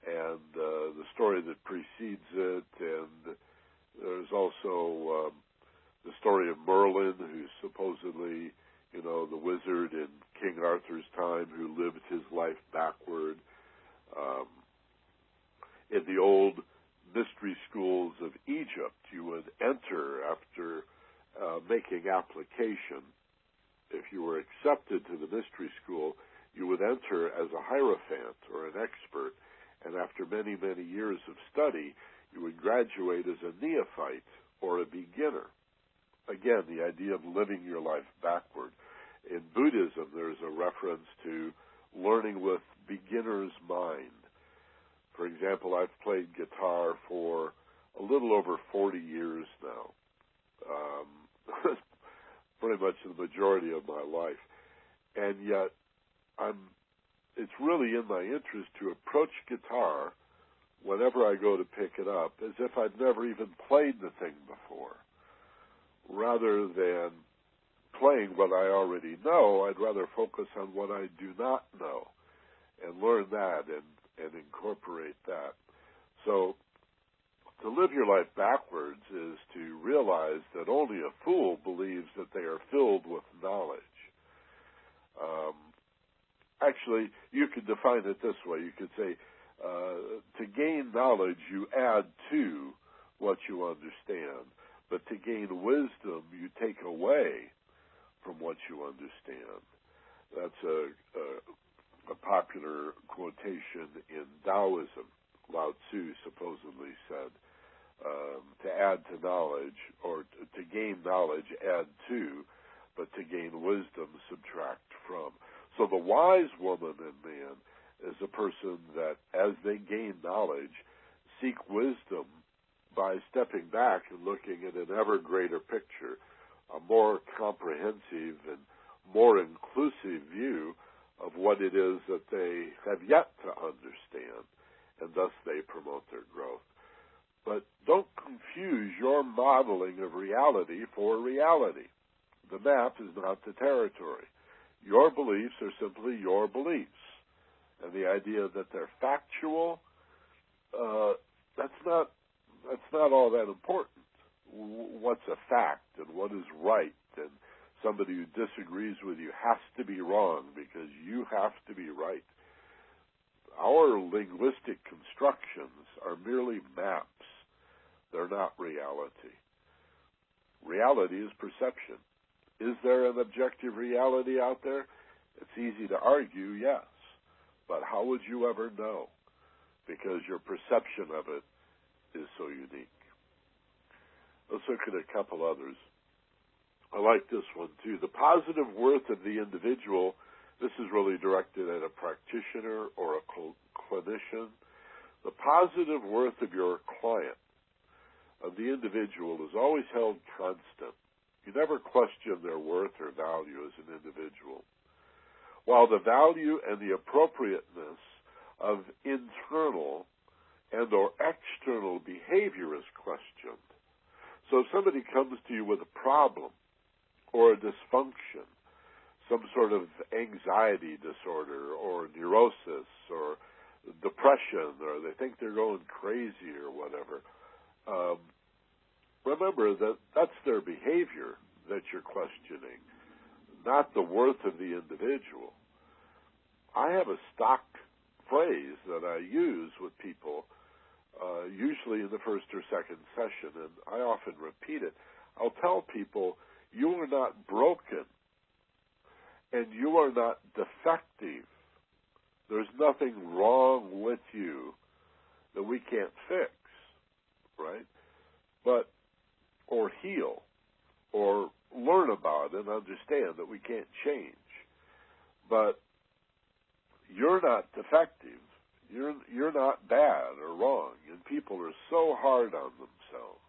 and uh, the story that precedes it, and there's also um, the story of Merlin, who's supposedly you know, the wizard in King Arthur's time who lived his life backward. Um, in the old mystery schools of Egypt, you would enter after uh, making application. If you were accepted to the mystery school, you would enter as a hierophant or an expert, and after many, many years of study, you would graduate as a neophyte or a beginner. Again, the idea of living your life backward. In Buddhism, there's a reference to learning with beginner's mind. For example, I've played guitar for a little over 40 years now. Um, pretty much the majority of my life. And yet, I'm, it's really in my interest to approach guitar whenever I go to pick it up as if I'd never even played the thing before. Rather than playing what I already know, I'd rather focus on what I do not know and learn that and, and incorporate that. So to live your life backwards is to realize that only a fool believes that they are filled with knowledge. Um, actually, you could define it this way. You could say, uh, to gain knowledge, you add to what you understand. But to gain wisdom, you take away from what you understand. That's a, a, a popular quotation in Taoism. Lao Tzu supposedly said, um, to add to knowledge, or to, to gain knowledge, add to, but to gain wisdom, subtract from. So the wise woman and man is a person that, as they gain knowledge, seek wisdom by stepping back and looking at an ever greater picture, a more comprehensive and more inclusive view of what it is that they have yet to understand, and thus they promote their growth. But don't confuse your modeling of reality for reality. The map is not the territory. Your beliefs are simply your beliefs. And the idea that they're factual, uh, that's not that's not all that important. What's a fact and what is right, and somebody who disagrees with you has to be wrong because you have to be right. Our linguistic constructions are merely maps they're not reality. Reality is perception. Is there an objective reality out there? It's easy to argue, yes. But how would you ever know? Because your perception of it is so unique. Let's look at a couple others. I like this one too. The positive worth of the individual, this is really directed at a practitioner or a cl- clinician. The positive worth of your client of the individual is always held constant. You never question their worth or value as an individual. While the value and the appropriateness of internal and or external behavior is questioned. So if somebody comes to you with a problem or a dysfunction, some sort of anxiety disorder or neurosis or depression or they think they're going crazy or whatever, um, remember that that's their behavior that you're questioning, not the worth of the individual. I have a stock phrase that I use with people, uh, usually in the first or second session, and I often repeat it. I'll tell people, you are not broken and you are not defective. There's nothing wrong with you that we can't fix, right? But or heal or learn about and understand that we can't change. But you're not defective. You're you're not bad or wrong, and people are so hard on themselves.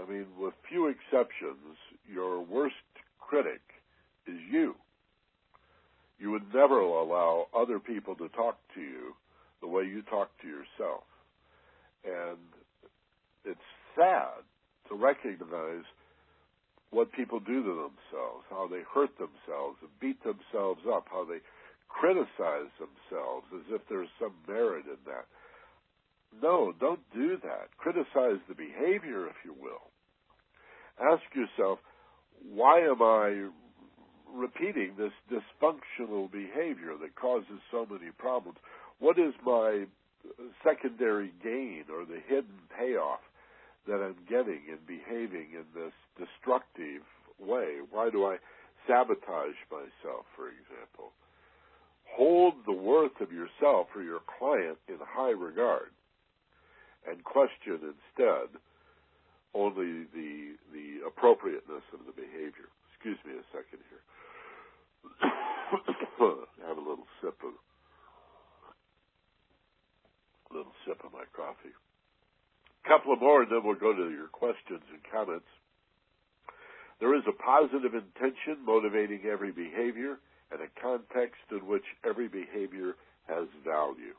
I mean, with few exceptions, your worst critic is you. You would never allow other people to talk to you the way you talk to yourself. And it's sad to recognize what people do to themselves, how they hurt themselves and beat themselves up, how they criticize themselves as if there's some merit in that. No, don't do that. Criticize the behavior, if you will. Ask yourself, why am I repeating this dysfunctional behavior that causes so many problems? What is my secondary gain or the hidden payoff that I'm getting and behaving in this destructive way? Why do I sabotage myself, for example? Hold the worth of yourself or your client in high regard and question instead only the the appropriateness of the behavior. Excuse me a second here. Have a little sip of a little sip of my coffee. Couple of more, and then we'll go to your questions and comments. There is a positive intention motivating every behavior and a context in which every behavior has value.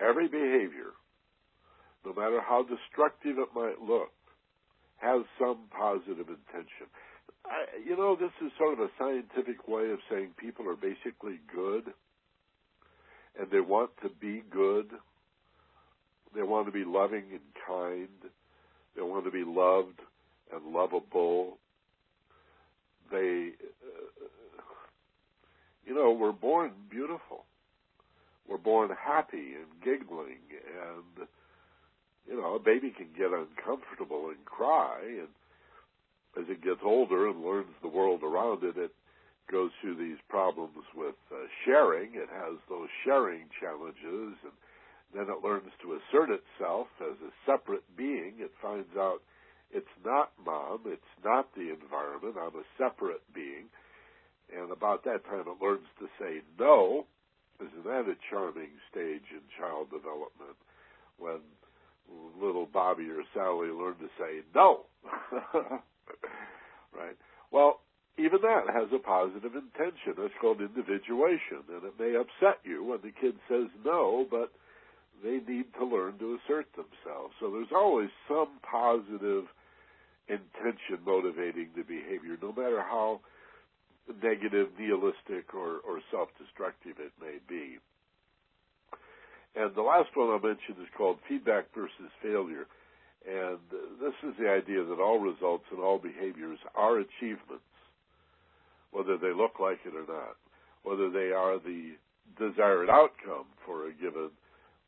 Every behavior, no matter how destructive it might look, has some positive intention. I, you know, this is sort of a scientific way of saying people are basically good and they want to be good. They want to be loving and kind. They want to be loved and lovable. They, uh, you know, we're born beautiful. We're born happy and giggling, and you know, a baby can get uncomfortable and cry, and as it gets older and learns the world around it, it goes through these problems with uh, sharing. It has those sharing challenges, and then it learns to assert itself as a separate being. It finds out it's not mom, it's not the environment, I'm a separate being. And about that time, it learns to say no. Isn't that a charming stage in child development when little Bobby or Sally learn to say no? right? Well, even that has a positive intention. It's called individuation, and it may upset you when the kid says no, but they need to learn to assert themselves. So there's always some positive intention motivating the behavior, no matter how negative, nihilistic, or, or self-destructive it may be. And the last one I'll mention is called feedback versus failure. And this is the idea that all results and all behaviors are achievements whether they look like it or not, whether they are the desired outcome for a given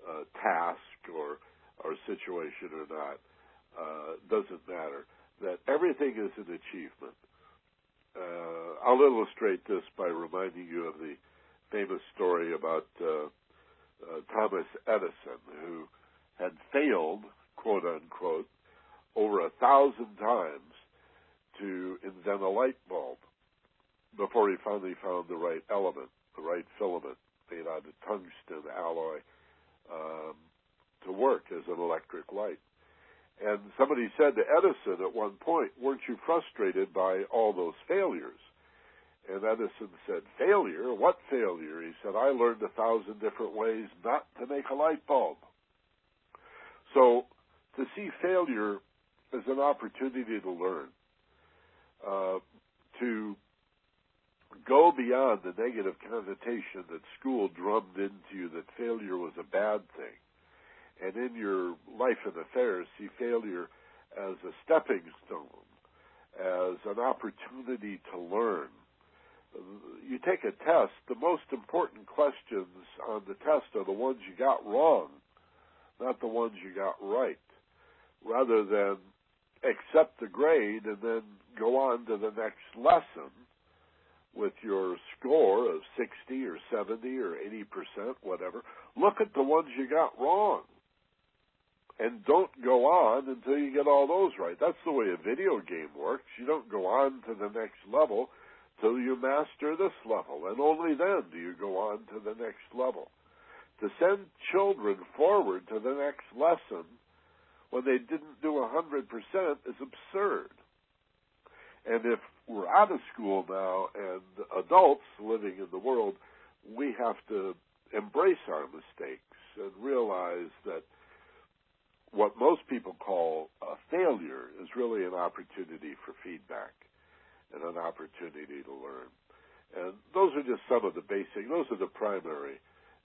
uh, task or or situation or not, uh, doesn't matter. That everything is an achievement. Uh, I'll illustrate this by reminding you of the famous story about uh, uh, Thomas Edison, who had failed, quote unquote, over a thousand times to invent a light bulb before he finally found the right element, the right filament made out of tungsten alloy um, to work as an electric light. And somebody said to Edison at one point, weren't you frustrated by all those failures? And Edison said, failure? What failure? He said, I learned a thousand different ways not to make a light bulb. So to see failure as an opportunity to learn, uh, to go beyond the negative connotation that school drummed into you that failure was a bad thing. And in your life and affairs, see failure as a stepping stone, as an opportunity to learn. You take a test, the most important questions on the test are the ones you got wrong, not the ones you got right. Rather than accept the grade and then go on to the next lesson, with your score of 60 or 70 or 80%, whatever, look at the ones you got wrong. And don't go on until you get all those right. That's the way a video game works. You don't go on to the next level till you master this level. And only then do you go on to the next level. To send children forward to the next lesson when they didn't do 100% is absurd. And if we're out of school now and adults living in the world, we have to embrace our mistakes and realize that what most people call a failure is really an opportunity for feedback and an opportunity to learn. And those are just some of the basic, those are the primary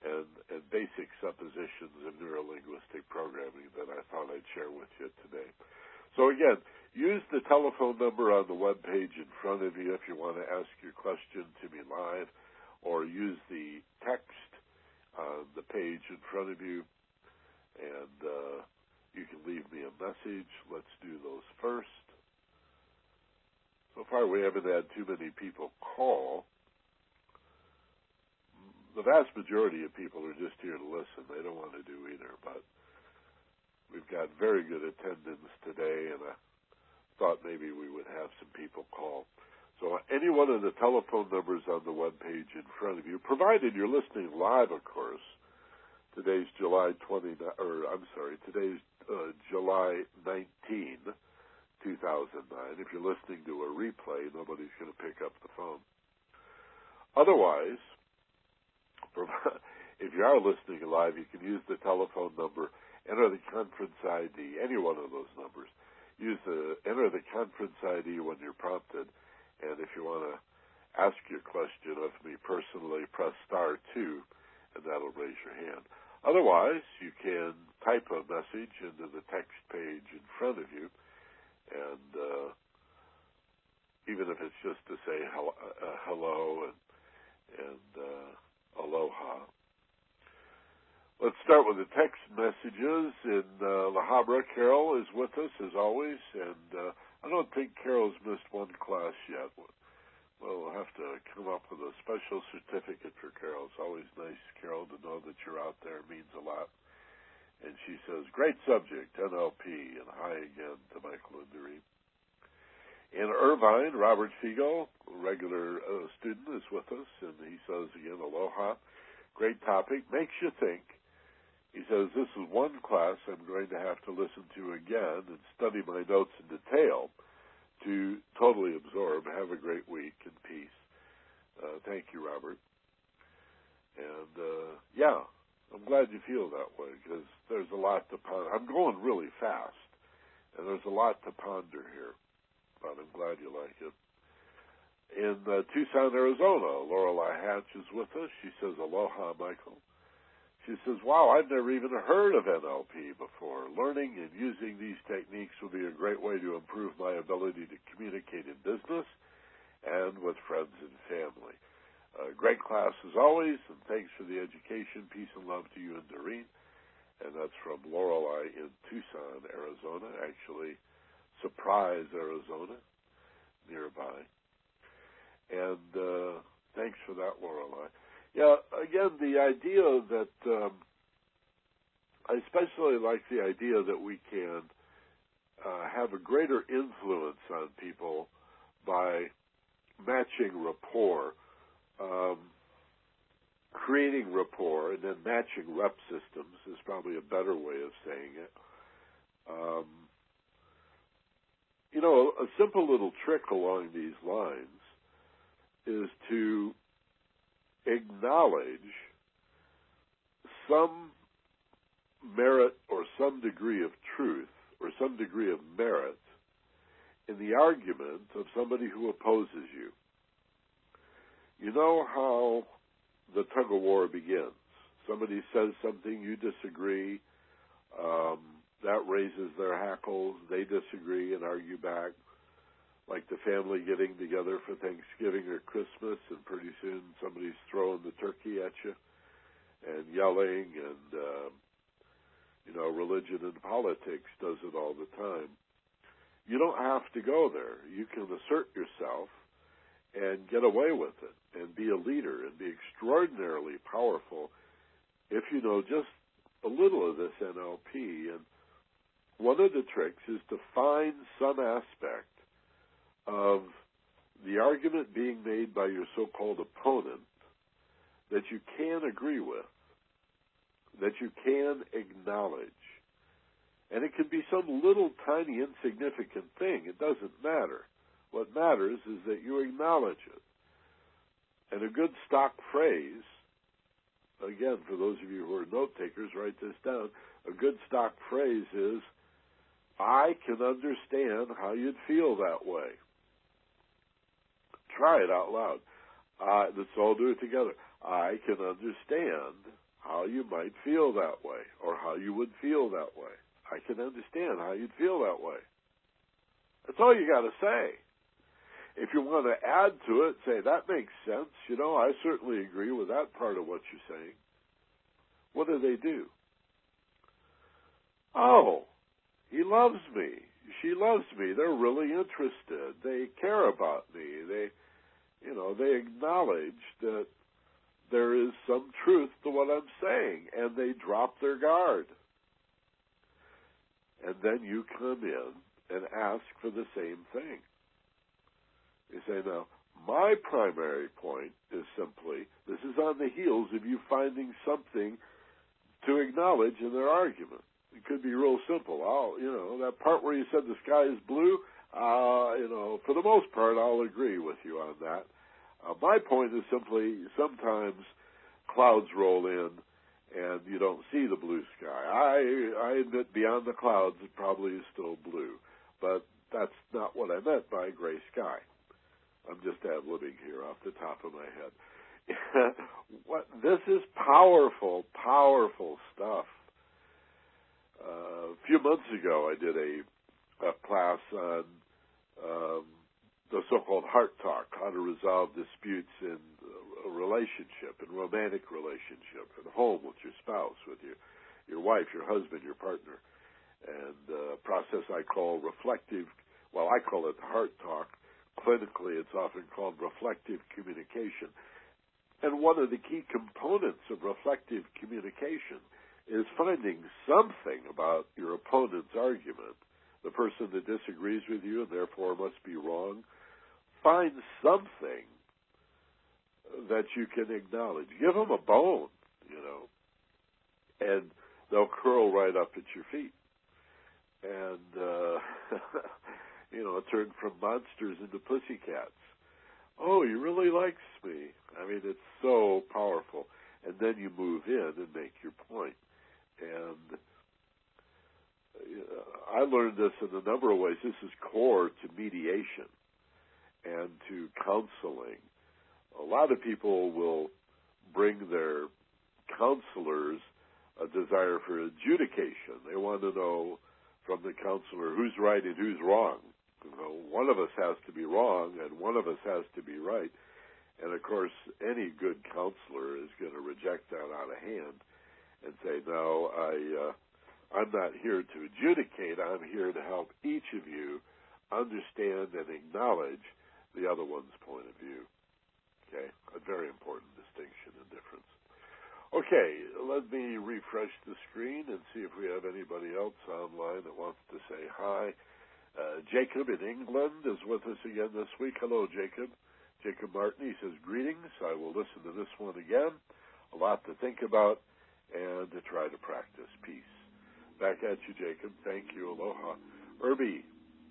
and, and basic suppositions of neurolinguistic programming that I thought I'd share with you today. So again, use the telephone number on the web page in front of you if you want to ask your question to me live, or use the text on the page in front of you, and uh, you can leave me a message. Let's do those first. So far, we haven't had too many people call. The vast majority of people are just here to listen. They don't want to do either, but we've got very good attendance today, and I thought maybe we would have some people call. So any one of the telephone numbers on the web page in front of you, provided you're listening live, of course. Today's July 20, or I'm sorry, today's uh, July 19, 2009. If you're listening to a replay, nobody's going to pick up the phone. Otherwise, if you are listening live, you can use the telephone number, enter the conference ID, any one of those numbers. Use the enter the conference ID when you're prompted and if you want to ask your question of me personally, press star two, and that'll raise your hand. Otherwise, you can type a message into the text page in front of you, and uh, even if it's just to say hello, uh, hello and and uh, aloha. Let's start with the text messages. In uh, La Habra, Carol is with us as always, and uh, I don't think Carol's missed one class yet. Well, we'll have to come up with a special certificate for Carol. It's always nice, Carol, to know that you're out there. It means a lot. And she says, great subject, NLP, and hi again to Michael and Doreen. In Irvine, Robert Figo, regular uh, student, is with us, and he says again, aloha. Great topic. Makes you think. He says, this is one class I'm going to have to listen to again and study my notes in detail to totally absorb. Have a great week in peace. Uh, thank you, Robert. And uh, yeah, I'm glad you feel that way because there's a lot to ponder. I'm going really fast, and there's a lot to ponder here. But I'm glad you like it. In uh, Tucson, Arizona, Lorelei Hatch is with us. She says, "Aloha, Michael." She says, Wow, I've never even heard of NLP before. Learning and using these techniques will be a great way to improve my ability to communicate in business and with friends and family. Uh, great class as always, and thanks for the education. Peace and love to you and Doreen. And that's from Lorelei in Tucson, Arizona, actually, Surprise, Arizona, nearby. And uh, thanks for that, Lorelei. Yeah, again, the idea that um, I especially like the idea that we can uh, have a greater influence on people by matching rapport, um, creating rapport, and then matching rep systems is probably a better way of saying it. Um, you know, a simple little trick along these lines is to acknowledge some merit or some degree of truth or some degree of merit in the argument of somebody who opposes you. You know how the tug of war begins. Somebody says something, you disagree, um, that raises their hackles, they disagree and argue back like the family getting together for Thanksgiving or Christmas, and pretty soon somebody's throwing the turkey at you and yelling, and uh, you know, religion and politics does it all the time. You don't have to go there. You can assert yourself and get away with it and be a leader and be extraordinarily powerful if you know just a little of this NLP. And one of the tricks is to find some aspect of the argument being made by your so-called opponent that you can agree with, that you can acknowledge. And it can be some little tiny insignificant thing. It doesn't matter. What matters is that you acknowledge it. And a good stock phrase, again, for those of you who are note takers, write this down. A good stock phrase is, I can understand how you'd feel that way. Try it out loud. Uh, let's all do it together. I can understand how you might feel that way, or how you would feel that way. I can understand how you'd feel that way. That's all you got to say. If you want to add to it, say, that makes sense. You know, I certainly agree with that part of what you're saying. What do they do? Oh, he loves me. She loves me. They're really interested. They care about me. They you know, they acknowledge that there is some truth to what I'm saying, and they drop their guard. and then you come in and ask for the same thing. You say, now, my primary point is simply this is on the heels of you finding something to acknowledge in their argument. It could be real simple. I'll, you know, that part where you said the sky is blue, uh, you know, for the most part, I'll agree with you on that. Uh, my point is simply sometimes clouds roll in and you don't see the blue sky. I I admit beyond the clouds it probably is still blue, but that's not what I meant by gray sky. I'm just ad libbing here off the top of my head. what this is powerful, powerful stuff. Uh, a few months ago, I did a, a class on um, the so-called heart talk, how to resolve disputes in a relationship, in romantic relationship, at home with your spouse, with your your wife, your husband, your partner, and uh, process I call reflective. Well, I call it heart talk. Clinically, it's often called reflective communication. And one of the key components of reflective communication is finding something about your opponent's argument, the person that disagrees with you and therefore must be wrong. Find something that you can acknowledge. Give them a bone, you know, and they'll curl right up at your feet. And, uh, you know, turn from monsters into pussycats. Oh, he really likes me. I mean, it's so powerful. And then you move in and make your point. And I learned this in a number of ways. This is core to mediation and to counseling a lot of people will bring their counselors a desire for adjudication. They want to know from the counselor who's right and who's wrong. You know, one of us has to be wrong and one of us has to be right. And of course, any good counselor is going to reject that out of hand and say, "No, I, uh, I'm not here to adjudicate. I'm here to help each of you understand and acknowledge the other one's point of view." Okay, a very important distinction and difference. Okay, let me refresh the screen and see if we have anybody else online that wants to say hi. Uh, Jacob in England is with us again this week. Hello, Jacob. Jacob Martin, he says, Greetings. I will listen to this one again. A lot to think about and to try to practice. Peace. Back at you, Jacob. Thank you. Aloha. Irby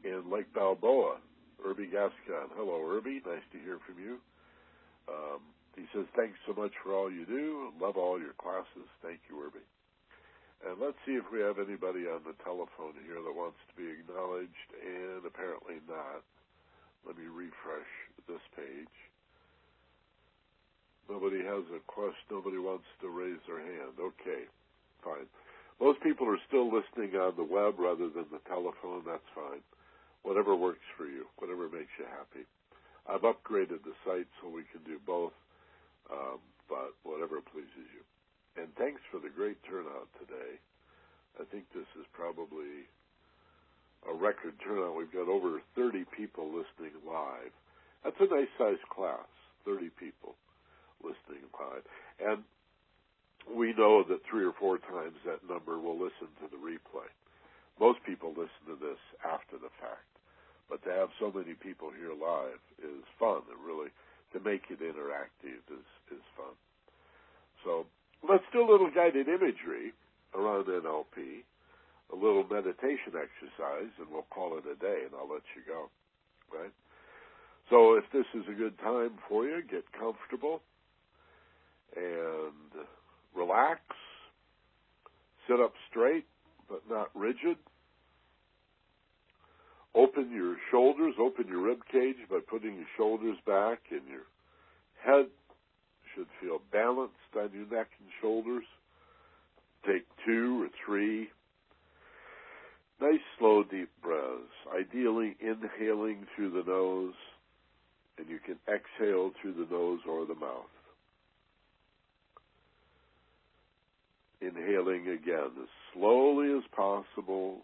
in Lake Balboa. Irby Gascon. Hello, Irby. Nice to hear from you. Um, he says, thanks so much for all you do. Love all your classes. Thank you, Irby. And let's see if we have anybody on the telephone here that wants to be acknowledged, and apparently not. Let me refresh this page. Nobody has a question. Nobody wants to raise their hand. Okay, fine. Most people are still listening on the web rather than the telephone. That's fine. Whatever works for you, whatever makes you happy. I've upgraded the site so we can do both, um, but whatever pleases you. And thanks for the great turnout today. I think this is probably a record turnout. We've got over 30 people listening live. That's a nice sized class, 30 people listening live. And we know that three or four times that number will listen to the replay. Most people listen to this after the fact. But to have so many people here live is fun. And really, to make it interactive is is fun. So let's do a little guided imagery around NLP, a little meditation exercise, and we'll call it a day. And I'll let you go. Right. So if this is a good time for you, get comfortable and relax. Sit up straight, but not rigid. Open your shoulders, open your rib cage by putting your shoulders back and your head should feel balanced on your neck and shoulders. Take two or three nice slow deep breaths, ideally inhaling through the nose and you can exhale through the nose or the mouth. Inhaling again as slowly as possible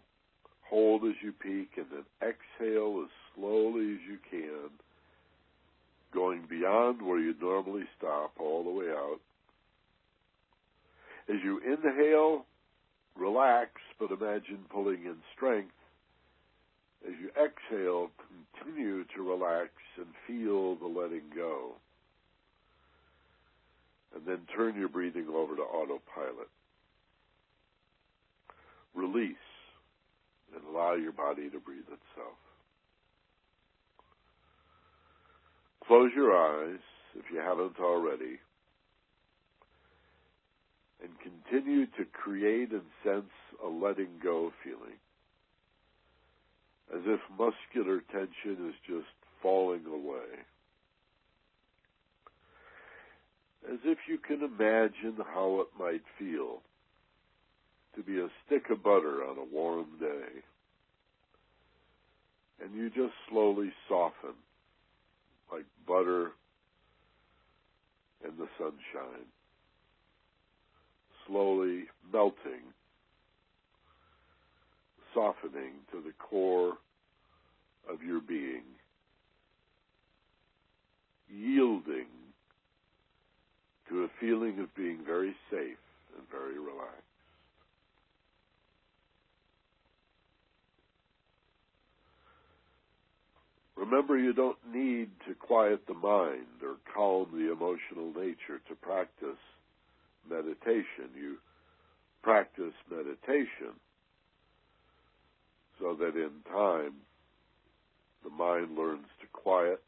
Hold as you peak and then exhale as slowly as you can, going beyond where you normally stop all the way out. As you inhale, relax, but imagine pulling in strength. As you exhale, continue to relax and feel the letting go. And then turn your breathing over to autopilot. Release and allow your body to breathe itself. Close your eyes if you haven't already and continue to create and sense a letting go feeling. As if muscular tension is just falling away. As if you can imagine how it might feel to be a stick of butter on a warm day. And you just slowly soften like butter in the sunshine slowly melting, softening to the core of your being, yielding to a feeling of being very safe and very relaxed. Remember, you don't need to quiet the mind or calm the emotional nature to practice meditation. You practice meditation so that in time the mind learns to quiet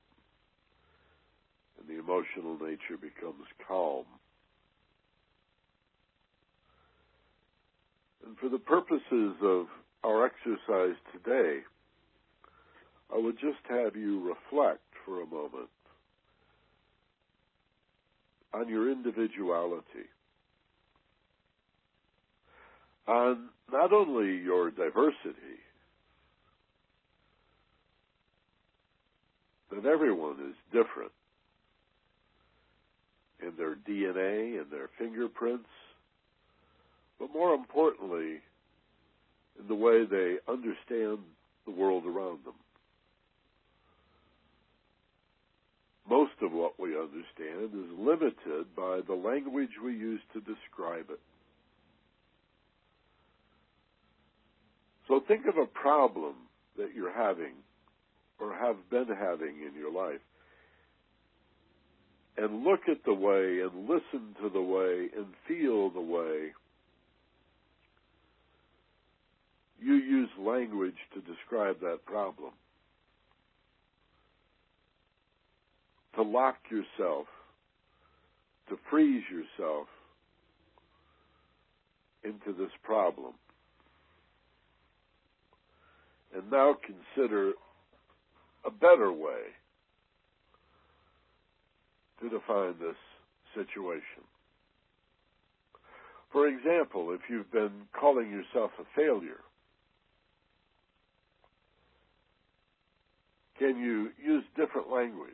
and the emotional nature becomes calm. And for the purposes of our exercise today, I would just have you reflect for a moment on your individuality on not only your diversity, that everyone is different in their DNA and their fingerprints, but more importantly, in the way they understand the world around them. Most of what we understand is limited by the language we use to describe it. So think of a problem that you're having or have been having in your life and look at the way and listen to the way and feel the way you use language to describe that problem. To lock yourself, to freeze yourself into this problem. And now consider a better way to define this situation. For example, if you've been calling yourself a failure, can you use different language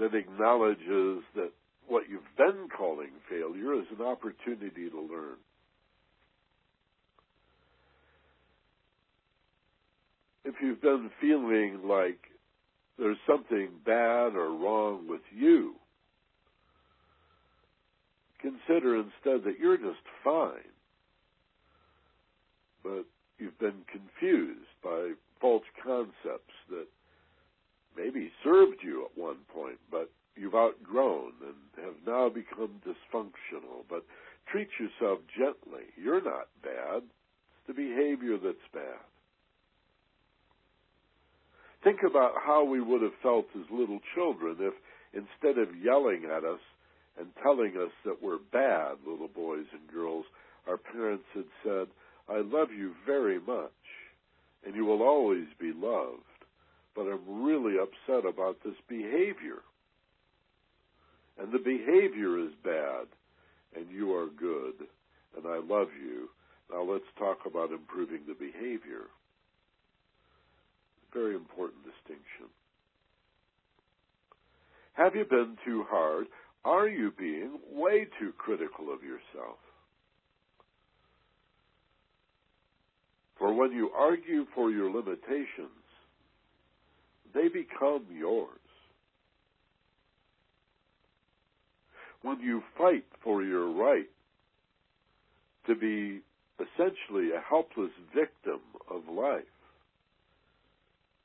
that acknowledges that what you've been calling failure is an opportunity to learn? if you've been feeling like there's something bad or wrong with you, consider instead that you're just fine. But you've been confused by false concepts that maybe served you at one point, but you've outgrown and have now become dysfunctional. But treat yourself gently. You're not bad. It's the behavior that's bad. Think about how we would have felt as little children if instead of yelling at us and telling us that we're bad little boys and girls, our parents had said, I love you very much and you will always be loved, but I'm really upset about this behavior. And the behavior is bad and you are good and I love you. Now let's talk about improving the behavior. Very important distinction. Have you been too hard? Are you being way too critical of yourself? For when you argue for your limitations, they become yours. When you fight for your right, to be essentially a helpless victim of life.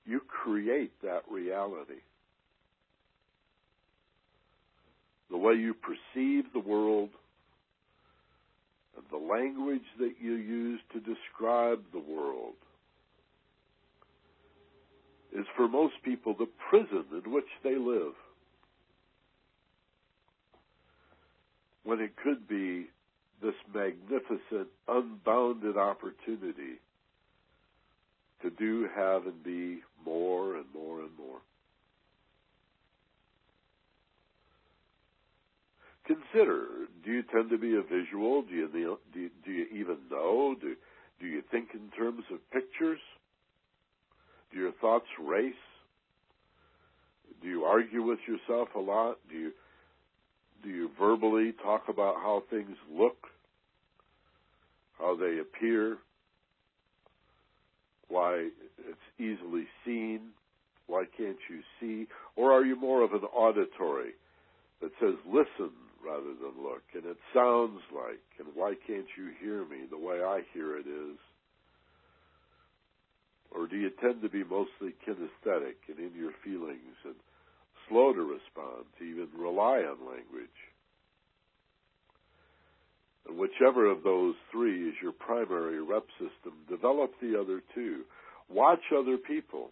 You create that reality. The way you perceive the world, and the language that you use to describe the world is for most people the prison in which they live. When it could be this magnificent, unbounded opportunity to do, have, and be more and more and more. Consider, do you tend to be a visual? Do you, do you, do you even know? Do, do you think in terms of pictures? Do your thoughts race? Do you argue with yourself a lot? Do you do you verbally talk about how things look, how they appear, why it's easily seen, why can't you see? Or are you more of an auditory that says listen rather than look, and it sounds like, and why can't you hear me the way I hear it is? Or do you tend to be mostly kinesthetic and in your feelings and slow to respond, to even rely on language. And whichever of those three is your primary rep system, develop the other two. Watch other people.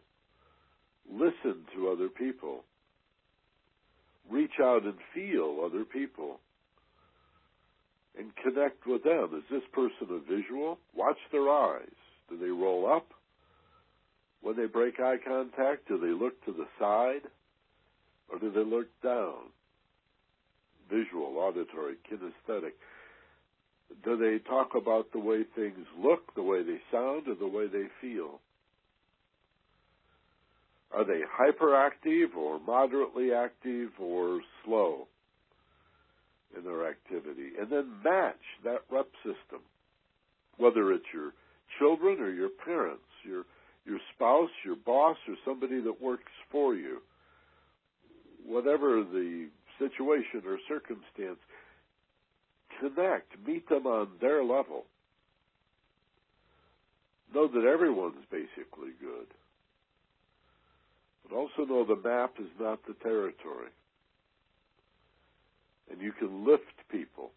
Listen to other people. Reach out and feel other people. And connect with them. Is this person a visual? Watch their eyes. Do they roll up? When they break eye contact, do they look to the side? Or do they look down? Visual, auditory, kinesthetic. Do they talk about the way things look, the way they sound, or the way they feel? Are they hyperactive or moderately active or slow in their activity? And then match that rep system, whether it's your children or your parents, your your spouse, your boss, or somebody that works for you whatever the situation or circumstance, connect, meet them on their level. Know that everyone's basically good. But also know the map is not the territory. And you can lift people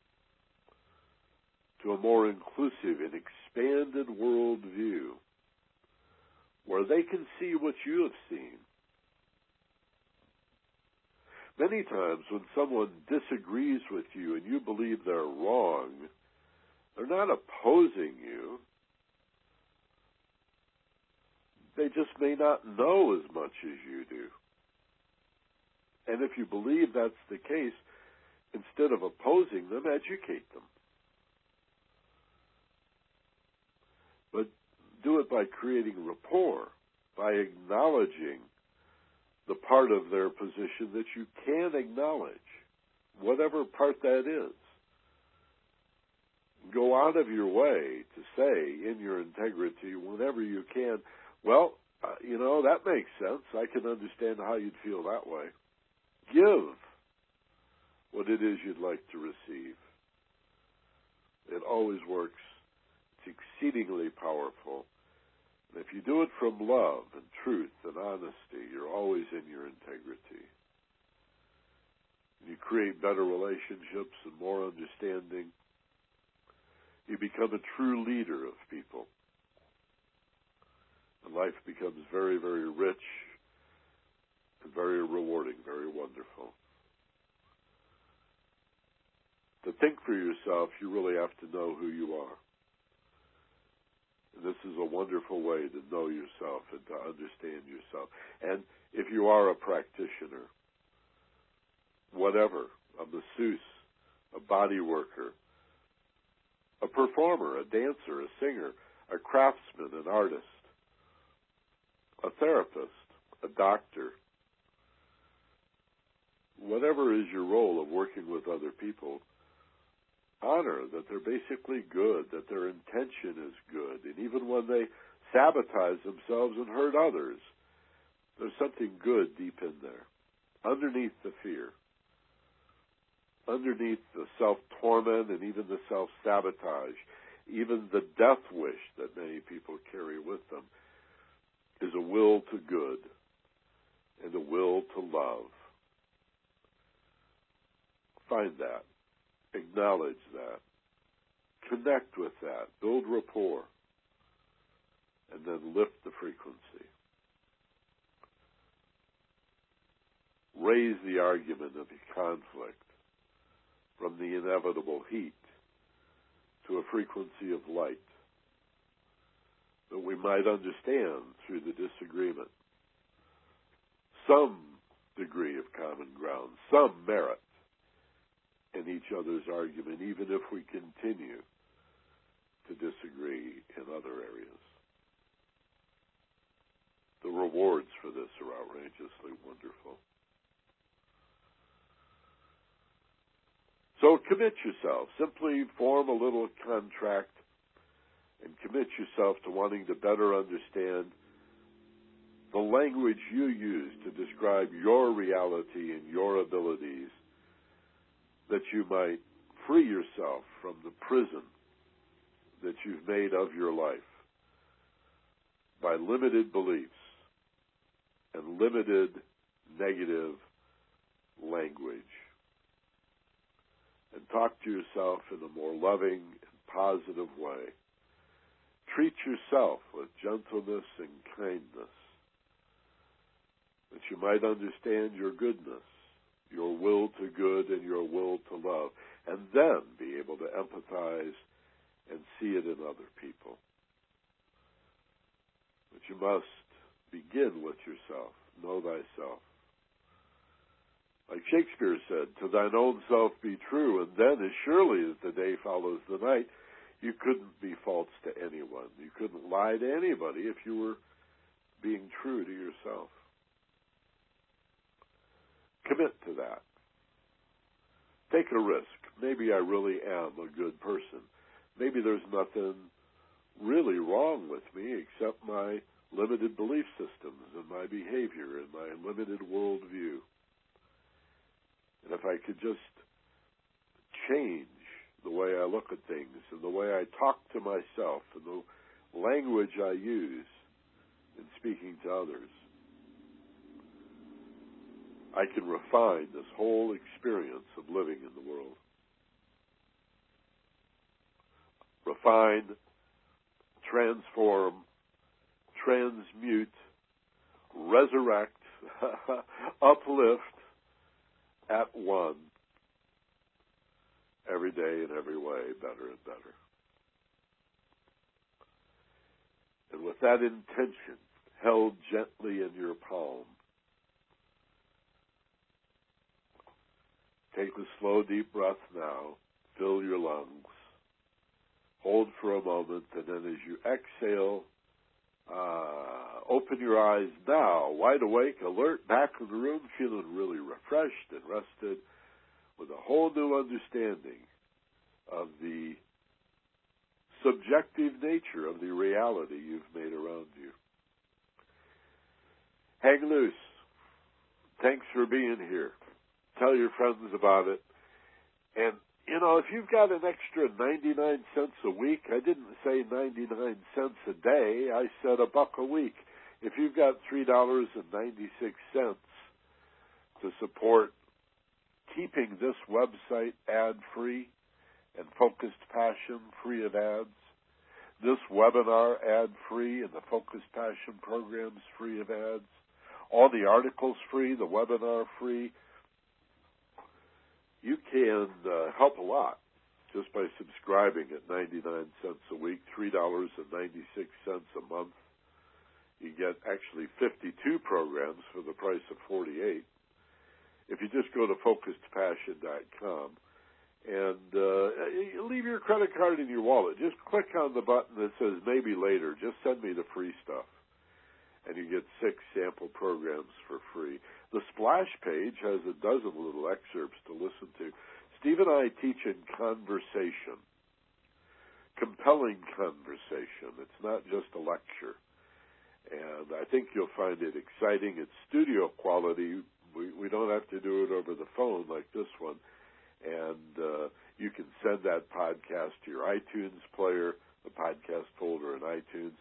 to a more inclusive and expanded worldview where they can see what you have seen Many times when someone disagrees with you and you believe they're wrong, they're not opposing you. They just may not know as much as you do. And if you believe that's the case, instead of opposing them, educate them. But do it by creating rapport, by acknowledging the part of their position that you can acknowledge, whatever part that is. Go out of your way to say in your integrity whenever you can, well, uh, you know, that makes sense. I can understand how you'd feel that way. Give what it is you'd like to receive. It always works. It's exceedingly powerful. If you do it from love and truth and honesty, you're always in your integrity. You create better relationships and more understanding. You become a true leader of people. And life becomes very, very rich and very rewarding, very wonderful. To think for yourself, you really have to know who you are. This is a wonderful way to know yourself and to understand yourself. And if you are a practitioner, whatever, a masseuse, a body worker, a performer, a dancer, a singer, a craftsman, an artist, a therapist, a doctor, whatever is your role of working with other people, honor that they're basically good, that their intention is good. And even when they sabotage themselves and hurt others, there's something good deep in there, underneath the fear, underneath the self torment and even the self sabotage, even the death wish that many people carry with them, is a will to good and a will to love. Find that. Acknowledge that. Connect with that. Build rapport. And then lift the frequency. Raise the argument of a conflict from the inevitable heat to a frequency of light that we might understand through the disagreement. Some degree of common ground, some merit in each other's argument, even if we continue to disagree in other areas. The rewards for this are outrageously wonderful. So commit yourself. Simply form a little contract and commit yourself to wanting to better understand the language you use to describe your reality and your abilities that you might free yourself from the prison that you've made of your life by limited beliefs and limited negative language. And talk to yourself in a more loving and positive way. Treat yourself with gentleness and kindness that you might understand your goodness your will to good and your will to love, and then be able to empathize and see it in other people. But you must begin with yourself. Know thyself. Like Shakespeare said, to thine own self be true, and then as surely as the day follows the night, you couldn't be false to anyone. You couldn't lie to anybody if you were being true to yourself. Commit to that. Take a risk. Maybe I really am a good person. Maybe there's nothing really wrong with me except my limited belief systems and my behavior and my limited worldview. And if I could just change the way I look at things and the way I talk to myself and the language I use in speaking to others, I can refine this whole experience of living in the world. Refine, transform, transmute, resurrect, uplift at one every day in every way better and better. And with that intention held gently in your palm, Take a slow, deep breath now. Fill your lungs. Hold for a moment, and then as you exhale, uh, open your eyes now, wide awake, alert, back in the room, feeling really refreshed and rested, with a whole new understanding of the subjective nature of the reality you've made around you. Hang loose. Thanks for being here tell your friends about it. And, you know, if you've got an extra 99 cents a week, I didn't say 99 cents a day, I said a buck a week. If you've got $3.96 to support keeping this website ad free and focused passion free of ads, this webinar ad free and the focused passion programs free of ads, all the articles free, the webinar free, you can uh, help a lot just by subscribing at 99 cents a week, $3.96 a month. You get actually 52 programs for the price of 48. If you just go to focusedpassion.com and uh, leave your credit card in your wallet, just click on the button that says maybe later. Just send me the free stuff. And you get six sample programs for free. The splash page has a dozen little excerpts to listen to. Steve and I teach in conversation, compelling conversation. It's not just a lecture. And I think you'll find it exciting. It's studio quality. We, we don't have to do it over the phone like this one. And uh, You can send that podcast to your iTunes player, the podcast folder in iTunes.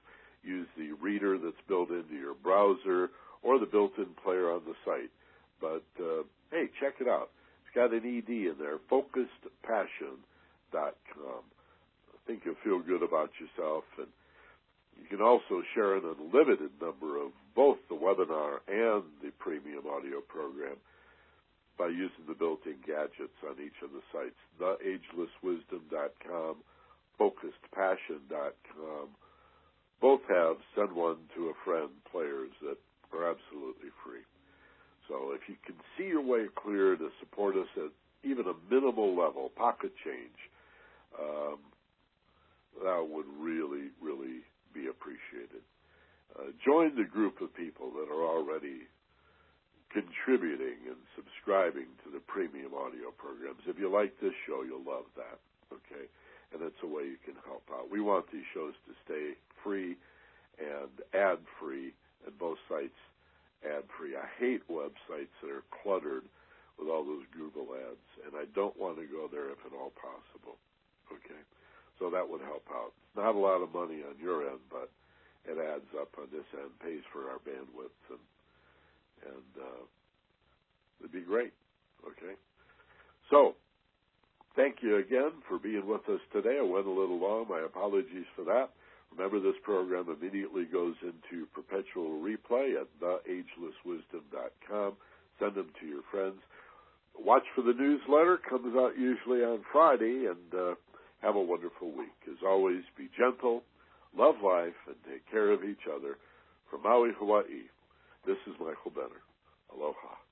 Use the reader that's built into your browser or the built-in player on the site. But uh, hey, check it out. It's got an ED in there, focusedpassion.com. I think you'll feel good about yourself and you can also share an unlimited number of both the webinar and the premium audio program by using the built-in gadgets on each of the sites, theagelesswisdom.com, focusedpassion.com. Both have send one to a friend players that are absolutely free. So if you can see your way clear to support us at even a minimal level, pocket change, um, that would really, really be appreciated. Uh, join the group of people that are already contributing and subscribing to the premium audio programs. If you like this show, you'll love that. Okay? And it's a way you can help out. We want these shows to stay free and ad free, and both sites ad free. I hate websites that are cluttered with all those Google ads, and I don't want to go there if at all possible. Okay? So that would help out. Not a lot of money on your end, but it adds up on this end, pays for our bandwidth, and and uh, it'd be great. Okay, so thank you again for being with us today. I went a little long. My apologies for that. Remember, this program immediately goes into perpetual replay at theagelesswisdom.com. Send them to your friends. Watch for the newsletter. Comes out usually on Friday, and uh, have a wonderful week. As always, be gentle, love life, and take care of each other. From Maui, Hawaii, this is Michael Benner. Aloha.